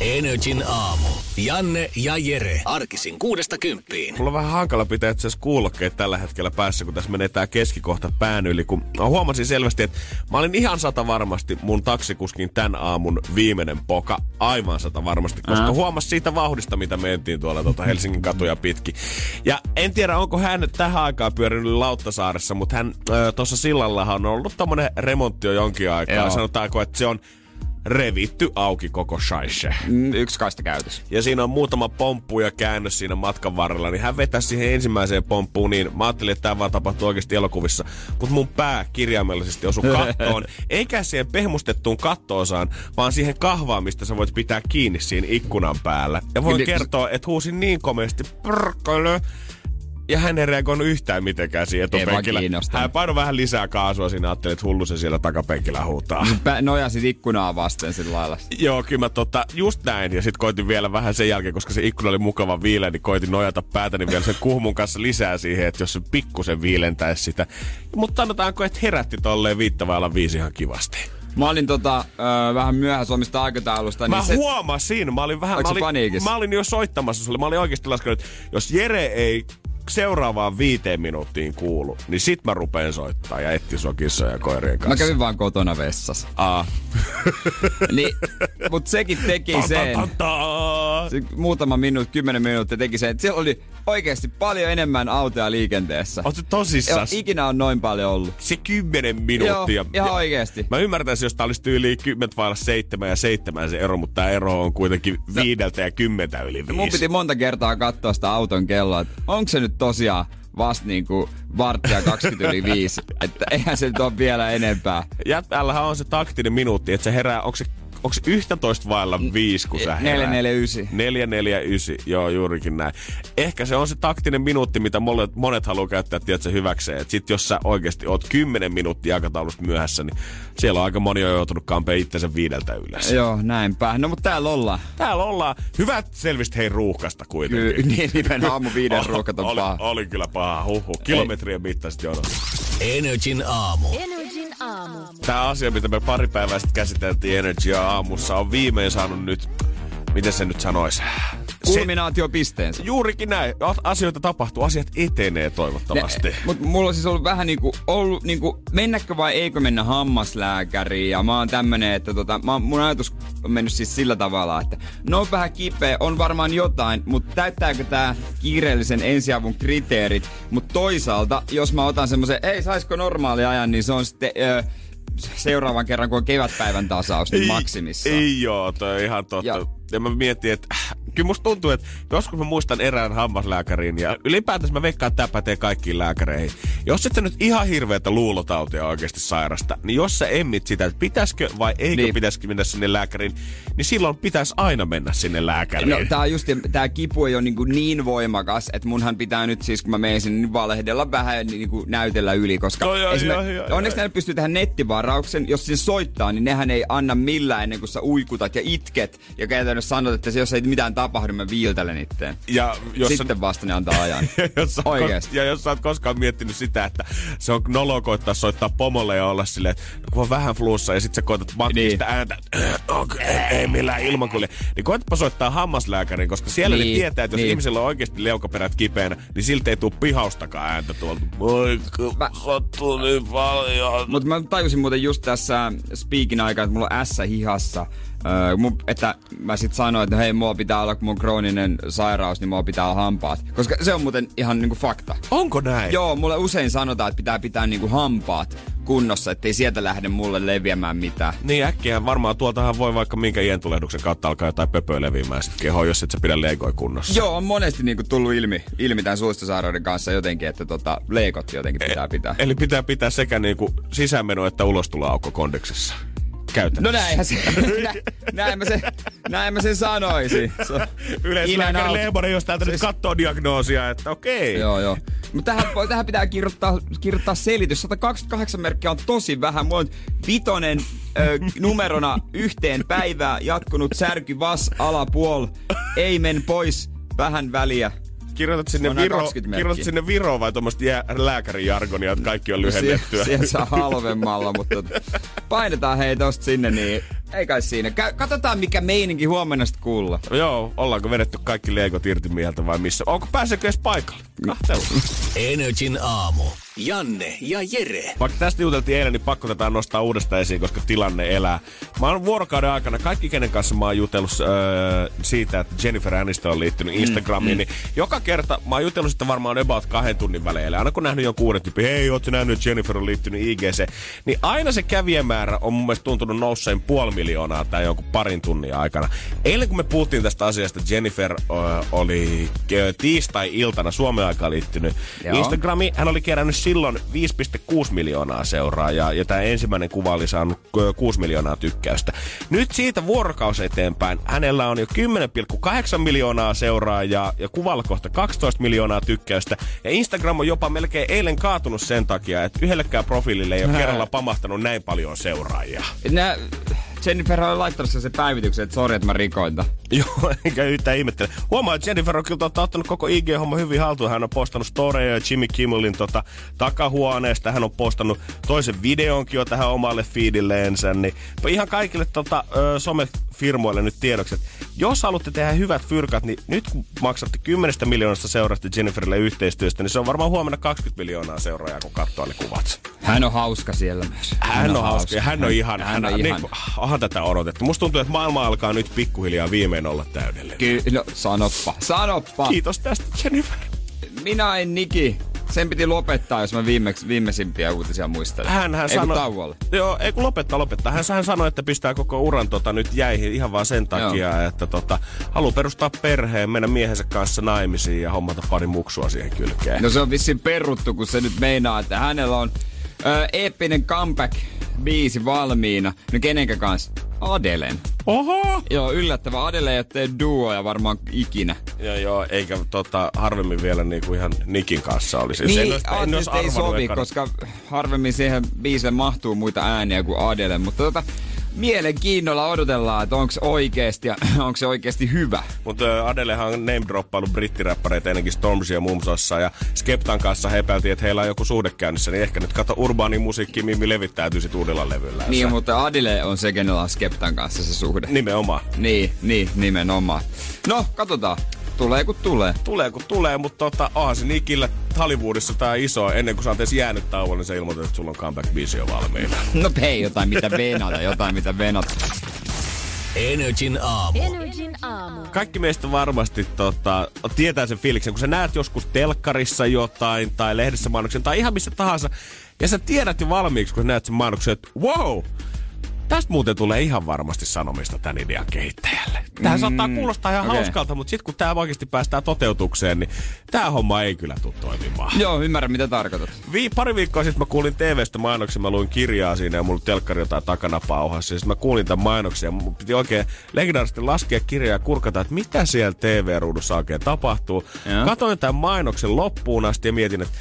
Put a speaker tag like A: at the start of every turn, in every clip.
A: Energin aamu. Janne ja Jere. Arkisin kuudesta kymppiin.
B: Mulla on vähän hankala pitää itse asiassa kuulokkeet tällä hetkellä päässä, kun tässä menee tää keskikohta pään yli. Kun mä huomasin selvästi, että mä olin ihan sata varmasti mun taksikuskin tän aamun viimeinen poka. Aivan sata varmasti, koska äh. huomas siitä vauhdista, mitä mentiin tuolla tuota Helsingin katuja pitkin. Ja en tiedä, onko hän tähän aikaan pyörinyt Lauttasaaressa, mutta hän tuossa sillallahan on ollut tommonen remontti jo jonkin aikaa. Joo. Sanotaanko, että se on revitty auki koko shaishe.
C: Mm, yksi kaista käytös.
B: Ja siinä on muutama pomppu ja käännös siinä matkan varrella, niin hän vetää siihen ensimmäiseen pomppuun, niin mä ajattelin, että tämä vaan tapahtuu oikeasti elokuvissa. Mutta mun pää kirjaimellisesti osui kattoon, eikä siihen pehmustettuun kattoosaan, vaan siihen kahvaan, mistä sä voit pitää kiinni siinä ikkunan päällä. Ja voin kertoa, että huusin niin komeasti, ja hän ei reagoinut yhtään mitenkään siihen etupenkillä. Hän painoi vähän lisää kaasua siinä, ajattelin, että hullu se siellä takapenkillä huutaa.
C: Nojasit ikkunaa vasten sillä lailla.
B: Joo, kyllä mä tota, just näin. Ja sitten koitin vielä vähän sen jälkeen, koska se ikkuna oli mukava viileä, niin koitin nojata päätäni vielä sen kuhmun kanssa lisää siihen, että jos se pikkusen viilentäisi sitä. Mutta sanotaanko, että herätti tolleen viittavailla viisi ihan kivasti.
C: Mä olin tota, ö, vähän myöhässä omista aikataulusta.
B: Mä niin se... huomasin. Mä olin vähän... Mä olin, mä olin jo soittamassa sulle. Mä olin oikeasti laskenut, että jos Jere ei seuraavaan viiteen minuuttiin kuulu, niin sit mä rupeen soittaa ja etti sua ja koirien kanssa.
C: Mä kävin vaan kotona vessassa.
B: Aa.
C: niin, mut sekin teki sen. Se muutama minuutti, kymmenen minuuttia teki sen, että siellä oli oikeasti paljon enemmän autoja liikenteessä.
B: Oot tosissaan?
C: Ikinä on noin paljon ollut.
B: Se kymmenen minuuttia.
C: Joo, ihan oikeasti.
B: Mä ymmärtäisin, jos tää olisi tyyli 10 vailla seitsemän ja seitsemän se ero, mutta tää ero on kuitenkin no, viideltä ja kymmentä yli viisi.
C: Mun piti monta kertaa katsoa sitä auton kelloa, että onko se nyt tosiaan vasta niinku varttia 20 yli 5. että eihän se nyt ole vielä enempää.
B: Ja täällähän on se taktinen minuutti, että se herää, onko se onko se 11 vailla 5, kun sä herää?
C: 449.
B: 449, joo juurikin näin. Ehkä se on se taktinen minuutti, mitä monet, monet haluaa käyttää, tiedätkö, hyväkseen. Et sit jos sä oikeasti oot 10 minuuttia aikataulusta myöhässä, niin siellä on aika moni on joutunut kampeen itsensä viideltä ylös.
C: Joo, näinpä. No mutta täällä ollaan.
B: Täällä ollaan. Hyvät selvistä hei ruuhkasta kuitenkin.
C: Ky- niin, nimen aamu viiden ruuhkat on
B: oli,
C: paha.
B: Oli, oli kyllä paha. Huhhuh. Kilometrien mittaisesti jonot.
A: Energin aamu.
D: Energin aamu.
B: Tämä asia, mitä me pari päivää sitten käsiteltiin Energy aamussa, on viimein saanut nyt, miten se nyt sanoisi,
C: Kulminaatiopisteensä.
B: Juurikin näin. Asioita tapahtuu, asiat etenee toivottavasti.
C: Mutta mulla on siis ollut vähän niinku, ollut niinku, mennäkö vai eikö mennä hammaslääkäriin. Ja mä oon tämmönen, että tota, mä, mun ajatus on mennyt siis sillä tavalla, että no vähän kipeä, on varmaan jotain, mutta täyttääkö tää kiireellisen ensiavun kriteerit. Mutta toisaalta, jos mä otan semmoisen, ei saisiko normaali ajan, niin se on sitten... Öö, seuraavan kerran, kun on kevätpäivän tasaus, niin maksimissa.
B: Ei joo, toi on ihan totta. Ja, ja mä mietin, että kyllä musta tuntuu, että joskus mä muistan erään hammaslääkärin ja ylipäätänsä mä veikkaan, että tämä pätee kaikkiin lääkäreihin. Jos et sä nyt ihan hirveätä luulotautia oikeasti sairasta, niin jos sä emmit sitä, että pitäisikö vai eikö niin. pitäisikö mennä sinne lääkäriin, niin silloin pitäisi aina mennä sinne lääkäriin.
C: No tää, just, tää kipu ei ole niin, niin voimakas, että munhan pitää nyt siis, kun mä menen sinne, niin valehdella vähän niin kuin näytellä yli, koska
B: no, joo, joo, joo,
C: onneksi ne pystyy tähän nettivarauksen, jos se soittaa, niin nehän ei anna millään ennen kuin sä uikutat ja itket ja käytännössä sanot, että jos ei mitään tapahdu, mä viiltelen itteen. Ja jos Sitten sä... vasta ne antaa ajan. jos Oikeesti.
B: Ja jos sä oot koskaan miettinyt sitä, että se on nolo koittaa soittaa pomolle ja olla silleen, että no, kun on vähän flussa ja sit sä koetat matkia niin. ääntä, okay, ei, ei millään ilmankulje. Niin koetapa soittaa hammaslääkäriin, koska siellä niin. ne tietää, että jos niin. ihmisellä on oikeasti leukaperät kipeänä, niin siltä ei tule pihaustakaan ääntä tuolta. Moi, mä... sattuu niin paljon.
C: Mutta mä tajusin muuten just tässä speakin aikaa, että mulla on ässä hihassa Öö, mun, että mä sit sanoin, että hei, mua pitää olla, kun mun krooninen sairaus, niin mua pitää olla hampaat. Koska se on muuten ihan niinku fakta.
B: Onko näin?
C: Joo, mulle usein sanotaan, että pitää pitää niinku hampaat kunnossa, ettei sieltä lähde mulle leviämään mitään.
B: Niin äkkiä varmaan tuoltahan voi vaikka minkä ientulehduksen kautta alkaa jotain pöpöä leviämään sit kehoon, jos et sä pidä leikoi kunnossa.
C: Joo, on monesti niinku tullut ilmi, ilmi tämän suistosairauden kanssa jotenkin, että tota, leikot jotenkin pitää e- pitää.
B: Eli pitää pitää sekä niinku sisäänmeno että ulostuloaukko kondeksissa. Käytä.
C: No näinhän se, nä, näin, mä se, näin mä sen sanoisin. So,
B: Yleislääkäri Lehmonen, jos täältä siis... nyt katsoo diagnoosia, että okei. Okay.
C: Joo, joo. Mutta tähän, tähän pitää kirjoittaa, kirjoittaa selitys. 128 merkkiä on tosi vähän. Mulla on vitonen ö, numerona yhteen päivää jatkunut särky vas alapuol. Ei men pois. Vähän väliä.
B: Kirjoitat sinne, Viro, kirjoitat sinne Viro vai tuommoista lääkärijargonia, että kaikki on lyhennettyä?
C: Siellä saa halvemmalla, mutta painetaan hei tosta sinne, niin ei kai siinä. Katsotaan mikä meininki huomenna sitten kuulla.
B: Joo, ollaanko vedetty kaikki leikot irti mieltä vai missä? Onko pääsekö edes paikalle? Kahtelu.
A: Energin aamu. Janne ja Jere.
B: Vaikka tästä juteltiin eilen, niin pakko tätä nostaa uudestaan esiin, koska tilanne elää. Mä oon vuorokauden aikana, kaikki kenen kanssa mä oon jutellut öö, siitä, että Jennifer Aniston on liittynyt mm, Instagramiin, mm, niin joka kerta mä oon jutellut sitä varmaan about kahden tunnin välein. Aina kun nähnyt jonkun uuden tyyppi, hei, ootko nähnyt, että Jennifer on liittynyt IGC, niin aina se kävijämäärä on mun mielestä tuntunut nousseen puoli miljoonaa tai jonkun parin tunnin aikana. Eilen kun me puhuttiin tästä asiasta, Jennifer ö, oli tiistai-iltana Suomen aikaa liittynyt Joo. Instagramiin. Hän oli kerännyt silloin 5,6 miljoonaa seuraajaa ja tämä ensimmäinen kuva oli saanut 6 miljoonaa tykkäystä. Nyt siitä vuorokausi eteenpäin hänellä on jo 10,8 miljoonaa seuraajaa ja kuvalla kohta 12 miljoonaa tykkäystä. Ja Instagram on jopa melkein eilen kaatunut sen takia, että yhdellekään profiilille ei ole kerralla pamahtanut näin paljon seuraajia.
C: Nää Jennifer on laittanut se päivityksen, että sori, että mä rikoin
B: Joo, enkä yhtään ihmettele. Huomaa, että Jennifer on kyllä tota, ottanut koko IG-homma hyvin haltuun. Hän on postannut storeja Jimmy Kimmelin tota, takahuoneesta. Hän on postannut toisen videonkin jo tähän omalle feedilleensä. Niin ihan kaikille tota, ö, somefirmoille nyt tiedoksi, että jos haluatte tehdä hyvät fyrkat, niin nyt kun maksatte 10 miljoonasta seurasta Jenniferille yhteistyöstä, niin se on varmaan huomenna 20 miljoonaa seuraajaa, kun katsoo ne kuvat.
C: Hän on hauska siellä myös.
B: Hän, hän on, on hauska ja hän on ihan, hän, hän on, ihan. Niin, onhan tätä odotettu. Musta tuntuu, että maailma alkaa nyt pikkuhiljaa viimein olla täydellinen.
C: Ky- no, sanoppa, sanoppa.
B: Kiitos tästä, Jennifer.
C: Minä en Niki. Sen piti lopettaa, jos mä viimeksi, viimeisimpiä uutisia muistelen.
B: Hän, hän
C: sanoi, tauolle.
B: Joo, ei kun lopettaa, lopettaa. Hän, hän sanoi, että pistää koko uran tota, nyt jäihin ihan vaan sen takia, joo. että tota, haluaa perustaa perheen, mennä miehensä kanssa naimisiin ja hommata pari muksua siihen kylkeen.
C: No se on vissiin peruttu, kun se nyt meinaa, että hänellä on eeppinen comeback-biisi valmiina. No kenenkä kanssa? Adelen.
B: Oho!
C: Joo, yllättävä. Adele ei tee duoja varmaan ikinä.
B: Joo, joo, eikä tota, harvemmin vielä niinku ihan Nikin kanssa olisi.
C: Niin, en olisi, en ei sovi, koska harvemmin siihen biisille mahtuu muita ääniä kuin Adele. Mutta tota, mielenkiinnolla odotellaan, että onko oikeasti, onko se oikeasti hyvä.
B: Mutta Adelehan on name droppailu brittiräppäreitä ennenkin Stormzy ja Mumsossa ja Skeptan kanssa he epäiltiin, että heillä on joku suhde käynnissä, niin ehkä nyt kato urbaani musiikki, Mimmi levittäytyy sit uudella levyllä.
C: Niin, mutta Adele on se, kenellä on Skeptan kanssa se suhde.
B: Nimenomaan.
C: Niin, niin, nimenomaan. No, katsotaan. Tulee kun tulee.
B: Tulee kun tulee, mutta tota, onhan se Nikillä Hollywoodissa tää iso. Ennen kuin sä oot edes jäänyt tauolle, niin se ilmoitat, että sulla on comeback-biisi jo valmiina.
C: no hei, jotain mitä venata, jotain mitä venata.
A: Energin aamu.
D: Energin aamu.
B: Kaikki meistä varmasti tota, tietää sen fiiliksen, kun sä näet joskus telkkarissa jotain tai lehdessä mainoksen tai ihan missä tahansa. Ja sä tiedät jo valmiiksi, kun sä näet sen mainoksen, että wow, Tästä muuten tulee ihan varmasti sanomista tämän idean kehittäjälle. Tämä mm, saattaa kuulostaa ihan okay. hauskalta, mutta sitten kun tämä oikeasti päästään toteutukseen, niin tämä homma ei kyllä tule toimimaan.
C: Joo, ymmärrän mitä tarkoitat.
B: Vi- pari viikkoa sitten mä kuulin TV-stä mainoksen, mä luin kirjaa siinä ja mulla telkkari jotain takana pauhassa. Ja sitten mä kuulin tämän mainoksen ja mun piti oikein legendaarisesti laskea kirjaa ja kurkata, että mitä siellä TV-ruudussa oikein tapahtuu. Katoin tämän mainoksen loppuun asti ja mietin, että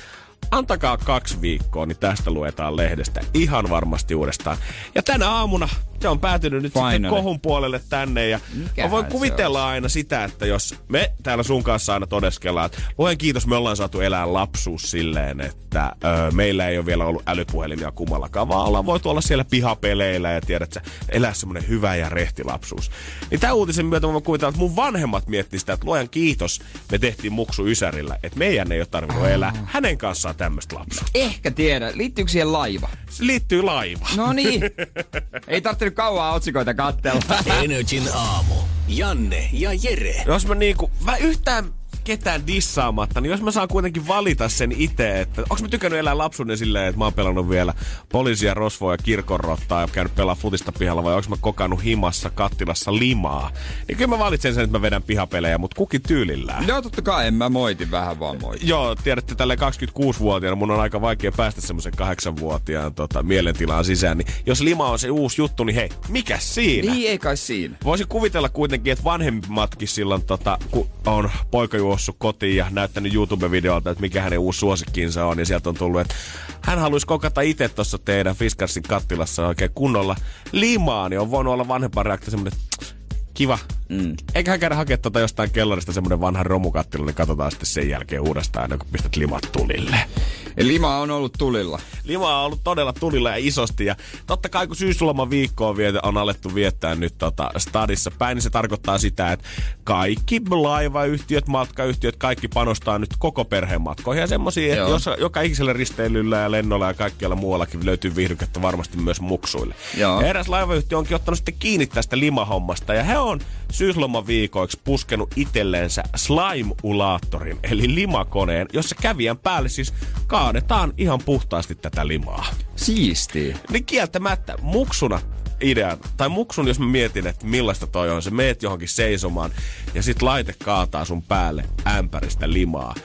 B: antakaa kaksi viikkoa, niin tästä luetaan lehdestä ihan varmasti uudestaan. Ja tänä aamuna se on päätynyt nyt Finally. sitten kohun puolelle tänne. Ja Mikähän mä voin kuvitella aina sitä, että jos me täällä sun kanssa aina todeskellaan, että luen kiitos, me ollaan saatu elää lapsuus silleen, että ö, meillä ei ole vielä ollut älypuhelimia kummallakaan, vaan ollaan voitu olla siellä pihapeleillä ja tiedät sä, elää semmonen hyvä ja rehti lapsuus. Niin tämän uutisen myötä mä voin kuvitella, että mun vanhemmat miettii sitä, että luojan kiitos, me tehtiin muksu Ysärillä, että meidän ei ole tarvinnut oh. elää hänen kanssaan tämmöistä lapsuutta.
C: Ehkä tiedä. Liittyykö siihen laiva?
B: Se liittyy laiva.
C: No niin. ei tarvitse kauan otsikoita kattella.
A: Energin aamu. Janne ja Jere.
B: Jos mä niinku, mä yhtään ketään dissaamatta, niin jos mä saan kuitenkin valita sen itse, että onko mä tykännyt elää lapsuuden silleen, että mä oon pelannut vielä poliisia, rosvoa ja kirkonrottaa ja käynyt pelaa futista pihalla, vai onko mä kokannut himassa, kattilassa limaa, niin kyllä mä valitsen sen, että mä vedän pihapelejä, mutta kukin tyylillään.
C: Joo, totta kai, en mä moiti, vähän vaan moiti.
B: Joo, tiedätte, tälle 26-vuotiaana mun on aika vaikea päästä semmoisen kahdeksanvuotiaan tota, mielentilaan sisään, niin jos lima on se uusi juttu, niin hei, mikä siinä?
C: Niin, ei kai siinä.
B: Voisin kuvitella kuitenkin, että vanhemmatkin silloin, tota, kun on poika juossut kotiin ja näyttänyt YouTube-videolta, että mikä hänen uusi suosikkinsa on, ja sieltä on tullut, että hän haluaisi kokata itse tuossa teidän Fiskarsin kattilassa oikein kunnolla limaa, niin on voinut olla vanhempaan reaktio semmoinen, kiva. Mm. Eiköhän käydä hakea tuota jostain kellarista semmoinen vanha romukattila, niin katsotaan sitten sen jälkeen uudestaan, kun pistät limat tulille.
C: Lima on ollut tulilla.
B: Lima on ollut todella tulilla ja isosti. Ja totta kai kun syysloman viikkoa viety, on alettu viettää nyt tota stadissa päin, niin se tarkoittaa sitä, että kaikki laivayhtiöt, matkayhtiöt, kaikki panostaa nyt koko perheen matkoihin. Ja semmosia, että jos joka ikisellä risteilyllä ja lennolla ja kaikkialla muuallakin löytyy viihdykettä varmasti myös muksuille.
C: Joo.
B: Ja eräs laivayhtiö onkin ottanut sitten kiinni tästä limahommasta. Ja he on syysloman viikoiksi puskenut itselleensä slime-ulaattorin, eli limakoneen, jossa kävijän päälle siis kaadetaan ihan puhtaasti tätä limaa.
C: Siisti.
B: Niin kieltämättä muksuna idea, tai muksun, jos mä mietin, että millaista toi on, se meet johonkin seisomaan ja sit laite kaataa sun päälle ämpäristä limaa.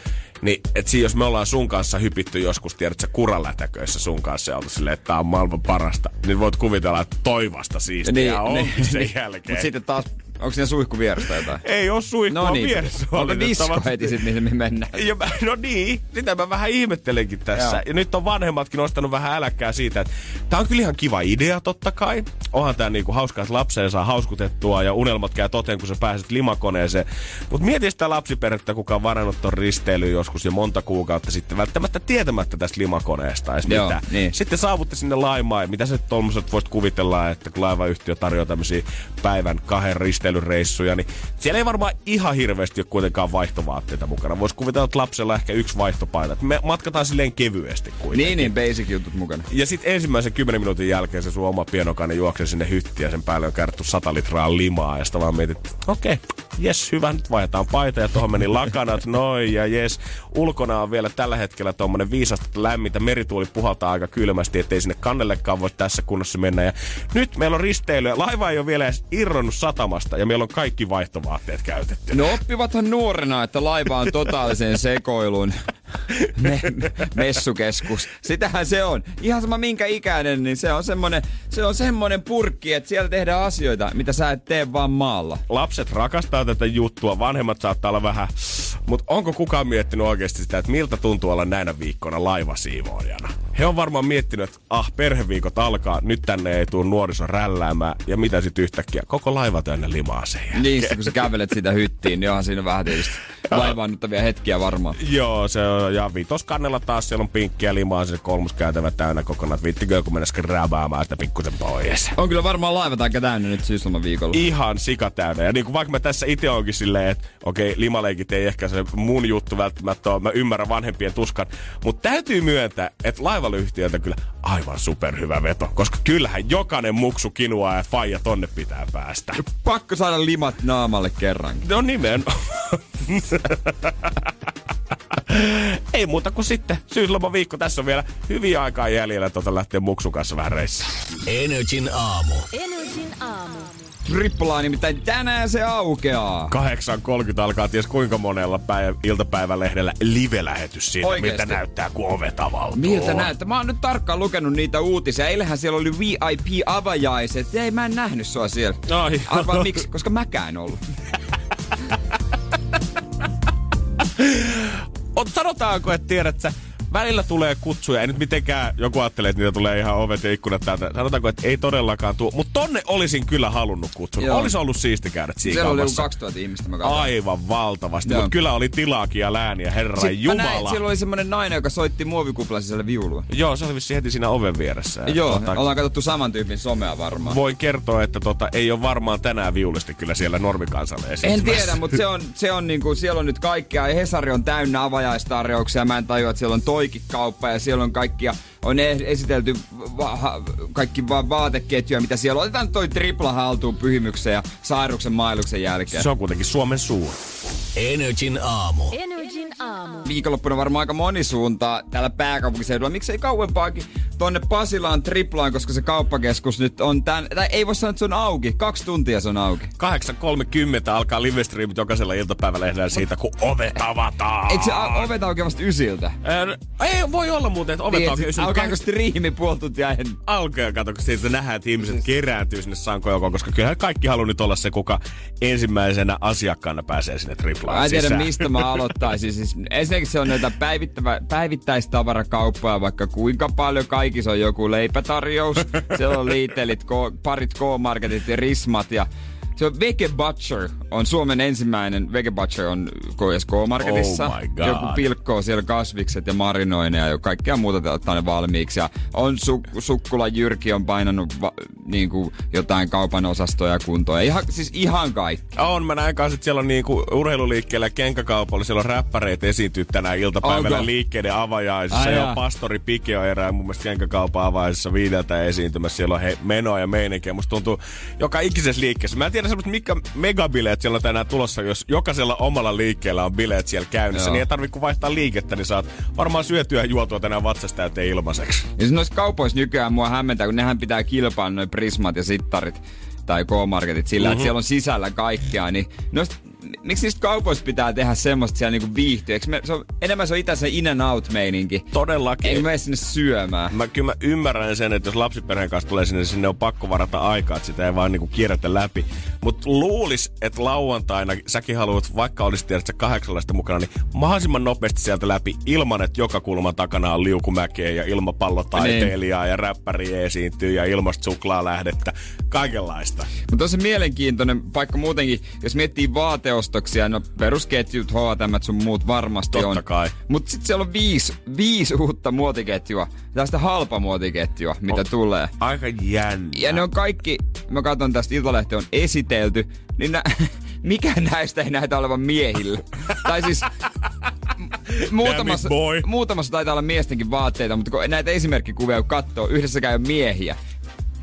B: Niin, et siinä jos me ollaan sun kanssa hypitty joskus, tiedätkö, kuralätäköissä sun kanssa ja oltu silleen, että tää on maailman parasta, niin voit kuvitella, että toi vasta siistiä niin, onkin sen jälkeen.
C: Mutta sitten taas Onko siinä suihku vierestä jotain?
B: Ei oo suihkua
C: no niin,
B: vieressä.
C: Onko disko heti sit, mihin me mennään?
B: Ja mä, no niin, sitä mä vähän ihmettelenkin tässä. Joo. Ja nyt on vanhemmatkin nostanut vähän äläkkää siitä, että tää on kyllä ihan kiva idea totta kai. Onhan tää niinku hauskaa, että lapseen saa hauskutettua ja unelmat käy toteen, kun sä pääset limakoneeseen. Mut mieti sitä lapsiperhettä, kuka on varannut ton risteilyyn joskus jo monta kuukautta sitten, välttämättä tietämättä tästä limakoneesta edes
C: Joo,
B: mitään.
C: niin.
B: Sitten saavutte sinne laimaan. Mitä sä tuommoiset voisit kuvitella, että kun laivayhtiö tarjoaa tämmöisiä päivän kahden risteilyreissuja, niin siellä ei varmaan ihan hirveästi ole kuitenkaan vaihtovaatteita mukana. Voisi kuvitella, että lapsella ehkä yksi vaihtopaita. Me matkataan silleen kevyesti kuitenkin.
C: Niin, niin, basic jutut mukana.
B: Ja sitten ensimmäisen kymmenen minuutin jälkeen se sun oma pienokainen juoksee sinne hyttiin ja sen päälle on kärtty 100 litraa limaa. Ja sitä vaan mietit, okei, okay, jes, hyvä, nyt vaihdetaan paita ja tuohon meni lakanat, noin ja jes. Ulkona on vielä tällä hetkellä tuommoinen viisasta lämmintä, merituuli puhaltaa aika kylmästi, ettei sinne kannellekaan voi tässä kunnossa mennä. Ja nyt meillä on risteily ja laiva ei ole vielä edes irronnut satamasta ja meillä on kaikki vaihtovaatteet käytetty.
C: No oppivathan nuorena, että laiva on totaalisen sekoilun me- messukeskus. Sitähän se on. Ihan sama minkä ikäinen, niin se on semmonen, se on semmonen purkki, että siellä tehdään asioita, mitä sä et tee vaan maalla.
B: Lapset rakastaa tätä juttua, vanhemmat saattaa olla vähän, mutta onko kukaan miettinyt oikeasti sitä, että miltä tuntuu olla näinä viikkoina laivasiivoojana? He on varmaan miettinyt, että ah, perheviikot alkaa, nyt tänne ei tule nuoriso rälläämään, ja mitä sitten yhtäkkiä? Koko laiva täynnä limaa sen.
C: Niin, kun sä kävelet sitä hyttiin, niin onhan siinä vähän tietysti vaivaannuttavia hetkiä varmaan.
B: Joo, se on, ja vitoskannella taas siellä on pinkkiä limaa, se kolmas käytävä täynnä kokonaan, vittikö kun mennä skrabaamaan sitä pikkusen pois.
C: On kyllä varmaan laivat aika täynnä nyt syysloman viikolla.
B: Ihan sika täynnä. Ja niin kuin vaikka mä tässä itse onkin silleen, että okei, limaleikit ei ehkä se mun juttu välttämättä ole, mä ymmärrän vanhempien tuskan, mutta täytyy myöntää, että laivalyhtiöltä kyllä aivan superhyvä veto, koska kyllähän jokainen muksu kinua ja faija tonne pitää päästä.
C: Pakko saada limat naamalle kerran.
B: No nimen. Ei muuta kuin sitten syysloma viikko. Tässä on vielä hyviä aikaa jäljellä tuota lähteä muksun kanssa vähän reissaan.
A: Energin aamu.
D: Energin aamu.
C: Trippelaa nimittäin tänään se aukeaa.
B: 8.30 alkaa ties kuinka monella päivä, iltapäivälehdellä live-lähetys siitä,
C: Oikeesti?
B: miltä näyttää, kun ovet avautuu.
C: Miltä näyttää? Mä oon nyt tarkkaan lukenut niitä uutisia. Eilähän siellä oli VIP-avajaiset. Ei, mä en nähnyt sua siellä.
B: Ai.
C: Arvaa miksi? Koska mäkään ollut.
B: On, sanotaanko, että tiedät sä, välillä tulee kutsuja, ei nyt mitenkään joku ajattelee, että niitä tulee ihan ovet ja ikkunat täältä. Sanotaanko, että ei todellakaan tuo, mutta tonne olisin kyllä halunnut kutsua.
C: Joo.
B: Olisi ollut siisti käydä
C: Siellä oli joku
B: tsiikaamassa.
C: 2000 ihmistä mä katsoin.
B: Aivan valtavasti, mutta kyllä oli tilaakin ja lääniä, herra
C: Sitten mä näin,
B: Jumala.
C: siellä oli semmonen nainen, joka soitti muovikuplan sisälle viulua.
B: Joo, se oli vissi heti siinä oven vieressä.
C: Joo,
B: tota,
C: ollaan katsottu saman tyypin somea varmaan.
B: Voin kertoa, että tota, ei ole varmaan tänään viulisti kyllä siellä normikansalle
C: En tiedä, mutta se on, se on niinku, siellä on nyt kaikkea. Hesari on täynnä avajaistarjouksia. Mä en tajua, että siellä on toikikauppa ja siellä on kaikkia on e- esitelty va- ha- kaikki vaan vaateketjuja, mitä siellä on. Otetaan toi tripla haltuun pyhimyksen ja sairuksen mailuksen jälkeen.
B: Se on kuitenkin Suomen suuri.
A: Energin aamu.
D: Energin aamu.
C: Viikonloppuna varmaan aika moni suunta täällä pääkaupunkiseudulla. Miksei kauempaakin tonne Pasilaan triplaan, koska se kauppakeskus nyt on tän... Tai ei voi sanoa, että se on auki. Kaksi tuntia se on auki.
B: 8.30 alkaa livestreamit jokaisella iltapäivälehdellä siitä, kun ovet avataan.
C: Eikö se a- ovet auki vasta ysiltä?
B: Ää, ei, voi olla muuten, että ovet
C: Niin,
B: aukeaa.
C: et Alkaako striimi puoli tuntia ennen?
B: alkaa, kato, kun siitä nähdään, että ihmiset kerääntyy sinne sankojoukkoon, koska kyllähän kaikki haluaa nyt olla se, kuka ensimmäisenä asiakkaana pääsee sinne triplaan
C: Mä en tiedä,
B: sisään.
C: mistä mä aloittaisin. Siis ensinnäkin se on näitä päivittävä, päivittäistavarakauppoja, vaikka kuinka paljon kaikissa on joku leipätarjous. Siellä on liitelit, ko, parit K-marketit ja Rismat ja se on Vege Butcher, on Suomen ensimmäinen, Vege Butcher on KSK-marketissa.
B: Oh my God.
C: Joku pilkkoo siellä kasvikset ja marinoineja ja kaikkea muuta ottaa ne valmiiksi. Ja on su- Sukkula Jyrki on painanut va- niin kuin jotain kaupan osastoja kuntoon. Ihan, siis ihan kaikki.
B: On, mä näen kanssa, että siellä on niinku urheiluliikkeellä ja kenkäkaupalla, siellä on räppäreitä esiintyy tänään iltapäivällä
C: Onko?
B: liikkeiden avajaisissa.
C: Ai
B: ja
C: jaa.
B: pastori Pike on erään mun mielestä kenkäkaupan avajaisissa viideltä esiintymässä. Siellä on he, menoa ja meininkiä. Musta tuntuu joka ikisessä liikkeessä. Mä en tiedä semmoista, mitkä megabileet siellä on tänään tulossa, jos jokaisella omalla liikkeellä on bileet siellä käynnissä.
C: Joo.
B: Niin ei tarvitse vaihtaa liikettä, niin saat varmaan syötyä ja juotua tänään vatsasta täyteen ilmaiseksi.
C: Ja siis noissa kaupoissa nykyään mua hämmentää, kun nehän pitää kilpailla noin prismat ja sittarit tai K-marketit sillä, mm-hmm. että siellä on sisällä kaikkea, niin noista, miksi niistä kaupoista pitää tehdä semmoista siellä niinku viihtyä? Eikö me, se on, enemmän se on itä se in and out meininki.
B: Todellakin.
C: Ei mene sinne syömään.
B: Mä, kyllä mä ymmärrän sen, että jos lapsiperheen kanssa tulee sinne, niin sinne on pakko varata aikaa, että sitä ei vaan niinku kierrätä läpi. Mutta luulis, että lauantaina säkin haluat, vaikka olisit tiedät sä kahdeksallista mukana, niin mahdollisimman nopeasti sieltä läpi ilman, että joka kulman takana on liukumäkeä ja ilmapallotaiteilijaa ja räppäri esiintyy ja ilmasta suklaa lähdettä. Kaikenlaista.
C: Mutta on se mielenkiintoinen paikka muutenkin, jos miettii vaateostoksia, no perusketjut, H&M sun muut varmasti
B: Totta
C: on.
B: kai.
C: Mutta sitten siellä on viisi, viisi uutta muotiketjua, tästä halpa muotiketjua, mitä
B: On.
C: tulee.
B: Aika jännä.
C: Ja ne on kaikki, mä katson tästä Iltalehti on esitelty, niin nä, mikä näistä ei näitä olevan miehillä. tai siis muutamassa, muutamassa taitaa olla miestenkin vaatteita, mutta kun näitä esimerkkikuvia kun katsoo, yhdessäkään ei ole miehiä.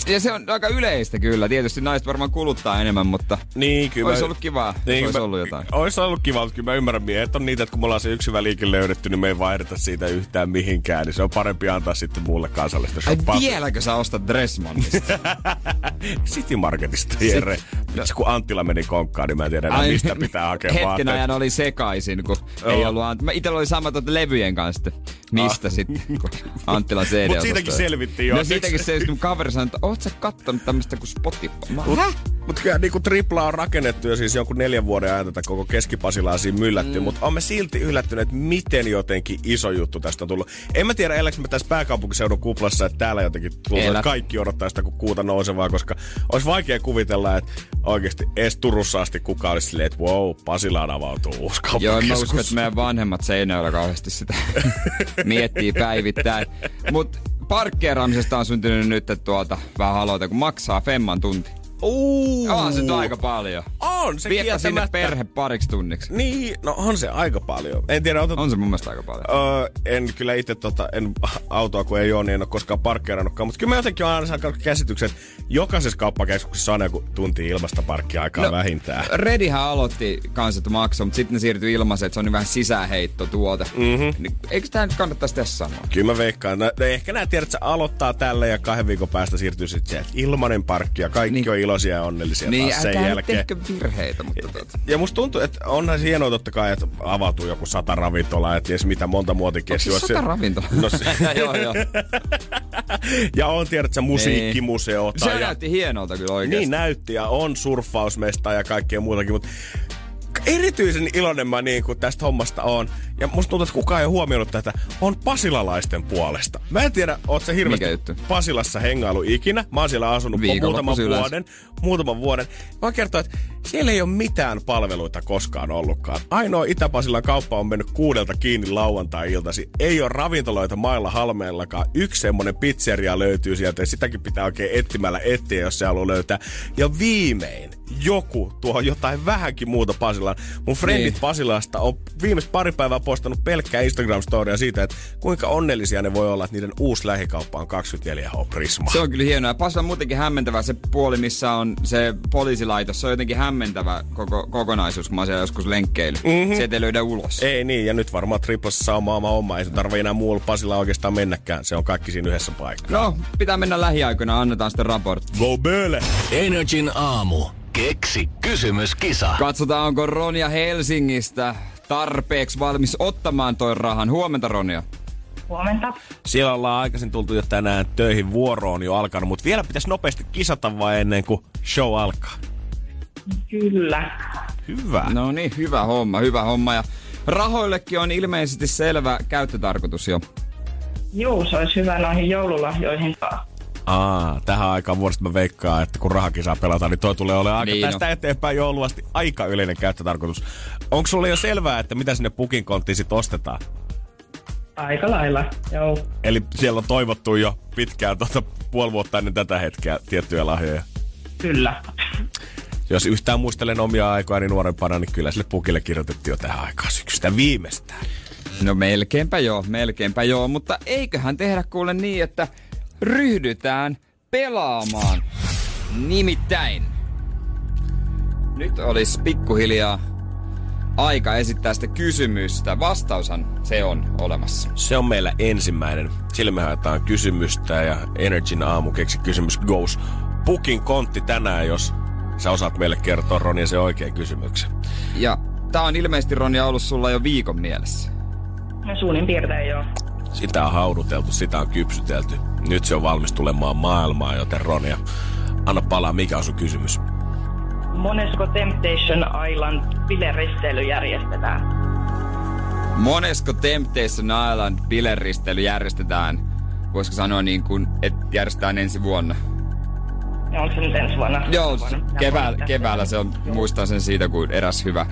C: Ja se on aika yleistä kyllä. Tietysti naiset varmaan kuluttaa enemmän, mutta
B: Niin, kyllä.
C: olisi
B: mä-
C: ollut kiva, niin, olisi
B: mä-
C: ollut jotain.
B: Olisi ollut kiva, mutta kyllä mä ymmärrän miehet on niitä, että kun me ollaan se yksi liike löydetty, niin me ei vaihdeta siitä yhtään mihinkään. Niin se on parempi antaa sitten muulle kansallista
C: Ai
B: shoppaa.
C: vieläkö sä ostat Dressmannista?
B: City Marketista, Jere. Vitsi, kun Anttila meni konkkaan, niin mä en tiedä enää,
C: Ai,
B: mistä pitää hakea
C: Hetken
B: vaatteet.
C: ajan oli sekaisin, kun
B: Joo.
C: ei ollut Ant- Mä itellä oli sama tuota levyjen kanssa, mistä
B: Ah.
C: sitten, kun Anttila CD
B: Mut siitäkin selvittiin jo.
C: No siitäkin selvittiin, mun kaveri sanoi, että oot sä kattonut tämmöstä kuin Spotify? Mä, Häh?
B: Mutta kyllä niinku tripla on rakennettu jo siis jonkun neljän vuoden ajan tätä koko keskipasilaa siinä myllätty. Mm. Mutta olemme silti yllättyneet, miten jotenkin iso juttu tästä on tullut. En mä tiedä, eläkö me tässä pääkaupunkiseudun kuplassa, että täällä jotenkin tullut, että kaikki odottaa sitä kuin kuuta nousevaa, koska olisi vaikea kuvitella, että oikeasti edes Turussa asti kukaan olisi silleen, että wow, Pasilaan avautuu uusi
C: Joo, mä
B: kauppakeskus.
C: usko, että meidän vanhemmat seinällä kauheasti sitä miettii päivittäin. Mutta parkkeeraamisesta on syntynyt nyt tuolta vähän aloita, kun maksaa femman tunti.
B: Uu,
C: On se nyt aika paljon.
B: On se
C: Viettä sinne perhe pariksi tunniksi.
B: Niin, no on se aika paljon. En tiedä, otat...
C: On se mun mielestä aika paljon.
B: Öö, en kyllä itse tota, en autoa kun ei ole, niin en ole koskaan parkkeerannutkaan. Mutta kyllä mä jotenkin olen aina saanut käsityksen, että jokaisessa kauppakeskuksessa on joku tunti ilmasta parkkiaikaa no, vähintään.
C: Redihän aloitti kans, että maksoi, mutta sitten ne siirtyi ilmaiseen, että se on niin vähän sisäheitto tuote. Mm-hmm. Niin, eikö tämä nyt kannattaisi tässä sanoa?
B: Kyllä mä veikkaan. No, ehkä nää tiedät, että se aloittaa tällä ja kahden viikon päästä siirtyy sitten ilmanen parkki ja kaikki
C: Niin.
B: on iloisia ja onnellisia
C: Niin,
B: taas sen jälkeen.
C: tehkö virheitä, mutta tuota.
B: Ja musta tuntuu, että onhan hienoa totta kai, että avautuu joku sata ravintolaa, että ties mitä monta muotiketjua.
C: Onko se sata ravintolaa?
B: No, se,
C: joo, joo.
B: ja on tiedät, sä musiikkimuseo.
C: Se
B: tai-
C: näytti hienolta kyllä oikeesti.
B: Niin näytti ja on surffausmesta ja kaikkea muutakin, mutta erityisen iloinen mä niin kuin tästä hommasta on. Ja musta tuntuu, että kukaan ei ole huomioinut tätä. On pasilalaisten puolesta. Mä en tiedä, oot sä hirveästi? Pasilassa hengailu ikinä. Mä oon siellä asunut muutaman vuoden. Muutaman vuoden. Mä kertoa, että siellä ei ole mitään palveluita koskaan ollutkaan. Ainoa Itä-Pasilan kauppa on mennyt kuudelta kiinni lauantai-iltasi. Ei ole ravintoloita mailla halmeillakaan. Yksi semmonen pizzeria löytyy sieltä ja sitäkin pitää oikein etsimällä etsiä, jos se haluaa löytää. Ja viimein, joku tuo jotain vähänkin muuta Pasilaan. Mun frendit
C: Niin.
B: Pasilasta on viimeiset pari päivää postannut pelkkää Instagram-storia siitä, että kuinka onnellisia ne voi olla, että niiden uusi lähikauppa on 24H Prisma.
C: Se on kyllä hienoa. Pasilla on muutenkin hämmentävä se puoli, missä on se poliisilaitos. Se on jotenkin hämmentävä koko, kokonaisuus, kun mä siellä joskus lenkkeily. Mm-hmm. Sieltä ei löydä ulos.
B: Ei niin, ja nyt varmaan Triplassa saa oma oma oma. Ei se tarvi enää muualla Pasilla oikeastaan mennäkään. Se on kaikki siinä yhdessä paikassa.
C: No, pitää mennä lähiaikoina, annetaan sitten raportti.
B: Go Böle!
A: Energin aamu. Keksi kysymyskisa.
C: Katsotaan, onko Ronja Helsingistä tarpeeksi valmis ottamaan toi rahan. Huomenta, Ronja.
D: Huomenta.
B: Siellä ollaan aikaisin tultu jo tänään töihin, vuoro on jo alkanut, mutta vielä pitäisi nopeasti kisata vai ennen kuin show alkaa.
D: Kyllä.
B: Hyvä.
C: No niin, hyvä homma, hyvä homma. Ja rahoillekin on ilmeisesti selvä käyttötarkoitus jo.
D: Juu, se olisi hyvä noihin joululahjoihin taas.
B: Aa, tähän aikaan vuodesta mä veikkaan, että kun rahakisaa pelataan, niin toi tulee olemaan aika
C: Niin
B: tästä
C: no.
B: eteenpäin jouluasti aika yleinen käyttötarkoitus. Onko sulle jo selvää, että mitä sinne pukin konttiin sit ostetaan?
D: Aika lailla, joo.
B: Eli siellä on toivottu jo pitkään tuota puoli vuotta ennen tätä hetkeä tiettyjä lahjoja.
D: Kyllä.
B: Jos yhtään muistelen omia aikoja niin nuorempana, niin kyllä sille pukille kirjoitettiin jo tähän aikaan syksystä viimeistään.
C: No melkeinpä joo, melkeinpä joo, mutta eiköhän tehdä kuule niin, että ryhdytään pelaamaan. Nimittäin. Nyt olisi pikkuhiljaa aika esittää sitä kysymystä. Vastaushan se on olemassa.
B: Se on meillä ensimmäinen. Sillä me haetaan kysymystä ja Energyn aamu keksi kysymys goes. Pukin kontti tänään, jos sä osaat meille kertoa Ronja se oikein kysymyksen.
C: Ja tää on ilmeisesti Ronja ollut sulla jo viikon mielessä.
D: No suunnin piirtein joo.
B: Sitä on hauduteltu, sitä on kypsytelty. Nyt se on valmis tulemaan maailmaan, joten Ronja, anna palaa, mikä on sun kysymys?
D: Monesko Temptation Island bileristely järjestetään?
C: Monesko Temptation Island bileristely järjestetään? Voisiko sanoa niin kuin, että järjestetään ensi vuonna?
D: Ja onko se nyt ensi vuonna?
C: Joo, keväällä, keväällä se on, muistan sen siitä, kun eräs hyvä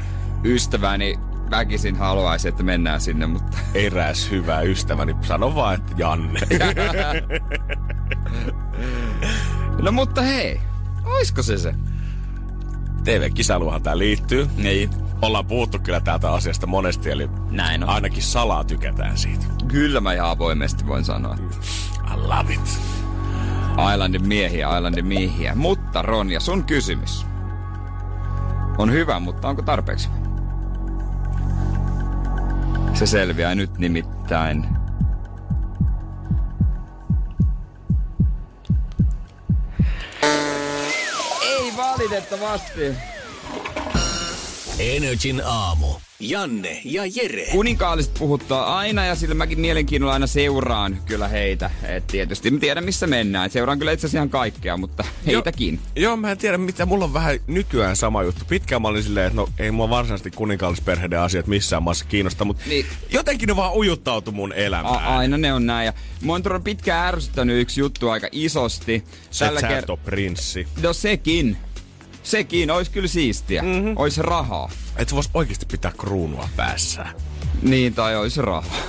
C: ystäväni väkisin haluaisi, että mennään sinne, mutta
B: Eräs hyvä ystäväni, sano vaan, että Janne.
C: No mutta hei, oisko se se?
B: TV-kisailuhan tää liittyy.
C: Niin.
B: Ollaan puhuttu kyllä täältä asiasta monesti, eli
C: Näin on.
B: ainakin salaa tykätään siitä.
C: Kyllä mä ihan avoimesti voin sanoa.
B: I love it.
C: Islandin miehiä, Islandin miehiä. Mutta Ronja, sun kysymys. On hyvä, mutta onko tarpeeksi? Se selviää nyt nimittäin. Ei valitettavasti.
A: Energin aamu. Janne ja Jere.
C: Kuninkaalliset puhuttaa aina ja sillä mäkin mielenkiinnolla aina seuraan kyllä heitä. Et tietysti mä tiedän missä mennään. Et seuraan kyllä itse asiassa ihan kaikkea, mutta heitäkin.
B: Joo, mä en tiedä mitä. Mulla on vähän nykyään sama juttu. Pitkään mä olin silleen, että no ei mua varsinaisesti kuninkaallisperheiden asiat missään maassa kiinnosta, mutta
C: Niin.
B: jotenkin ne vaan ujuttautu mun elämään.
C: A- aina ne on näin. Ja mua on todella pitkään ärsyttänyt yksi juttu aika isosti.
B: Se, että sä
C: ker-
B: et oo prinssi.
C: No sekin. Sekin, olisi kyllä siistiä. Mm-hmm. Ois rahaa.
B: Et sä vois oikeasti pitää kruunua päässä.
C: Niin, tai ois rahaa.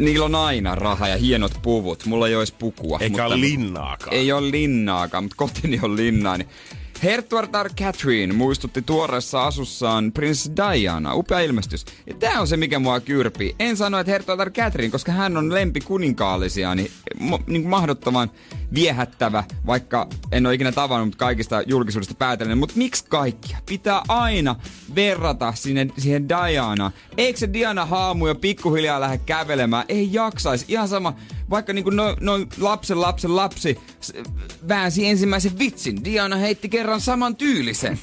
C: Niillä on aina raha ja hienot puvut. Mulla ei ois pukua.
B: Eikä ole linnaakaan.
C: Ei ole linnaakaan, mutta kotini on linnaa. Niin Herttuartar Catherine muistutti tuoreessa asussaan Prince Diana. Upea ilmestys. Ja tää on se, mikä mua kyrpii. En sano, että Herttuartar Catherine, koska hän on lempi kuninkaallisia, niin, niin mahdottoman viehättävä, vaikka en ole ikinä tavannut mutta kaikista julkisuudesta päätellen. Mutta miksi kaikkia? Pitää aina verrata sinne, siihen Diana. Eikö se Diana haamu jo pikkuhiljaa lähde kävelemään? Ei jaksaisi. Ihan sama, vaikka niinku noin no lapsen lapsen lapsi väänsi ensimmäisen vitsin. Diana heitti kerran saman tyylisen.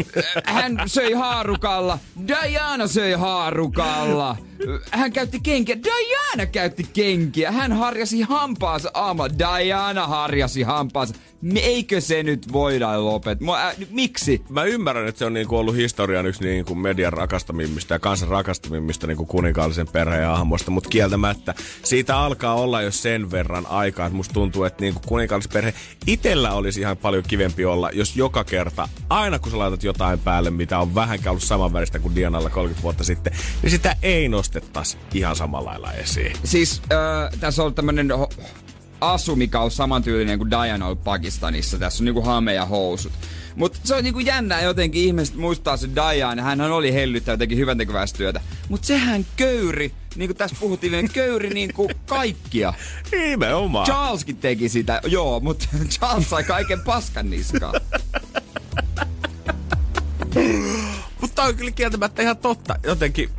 C: Hän söi haarukalla. Diana söi haarukalla. Hän käytti kenkiä. Diana käytti kenkiä. Hän harjasi hampaansa aama. Diana harjasi hampaansa. Eikö se nyt voida lopettaa? Mua, ä, miksi?
B: Mä ymmärrän, että se on niinku ollut historian yksi niinku median rakastamimmista ja kansan rakastamimmista niinku kuninkaallisen perheen hahmoista, mutta kieltämättä siitä alkaa olla jo sen verran aikaa, että musta tuntuu, että niinku kuninkallisperhe itellä olisi ihan paljon kivempi olla, jos joka kerta, aina kun sä laitat jotain päälle, mitä on vähänkään ollut samanväristä kuin Dianalla 30 vuotta sitten, niin sitä ei nostettaisi ihan samalla lailla esiin.
C: Siis äh, tässä on tämmönen ho- asu, mikä on samantyylinen kuin Diana ollut Pakistanissa. Tässä on niinku hame ja housut. Mutta se on niinku jännää jotenkin, ihmiset muistaa se Diana, hän oli hellyttää jotenkin hyvän työtä. Mutta sehän köyri, niin kuin tässä puhuttiin, niin köyri niinku kaikkia.
B: Nimenomaan.
C: Charleskin teki sitä, joo, mutta Charles sai kaiken paskan niskaan.
B: Mutta on kyllä kieltämättä ihan totta. Jotenkin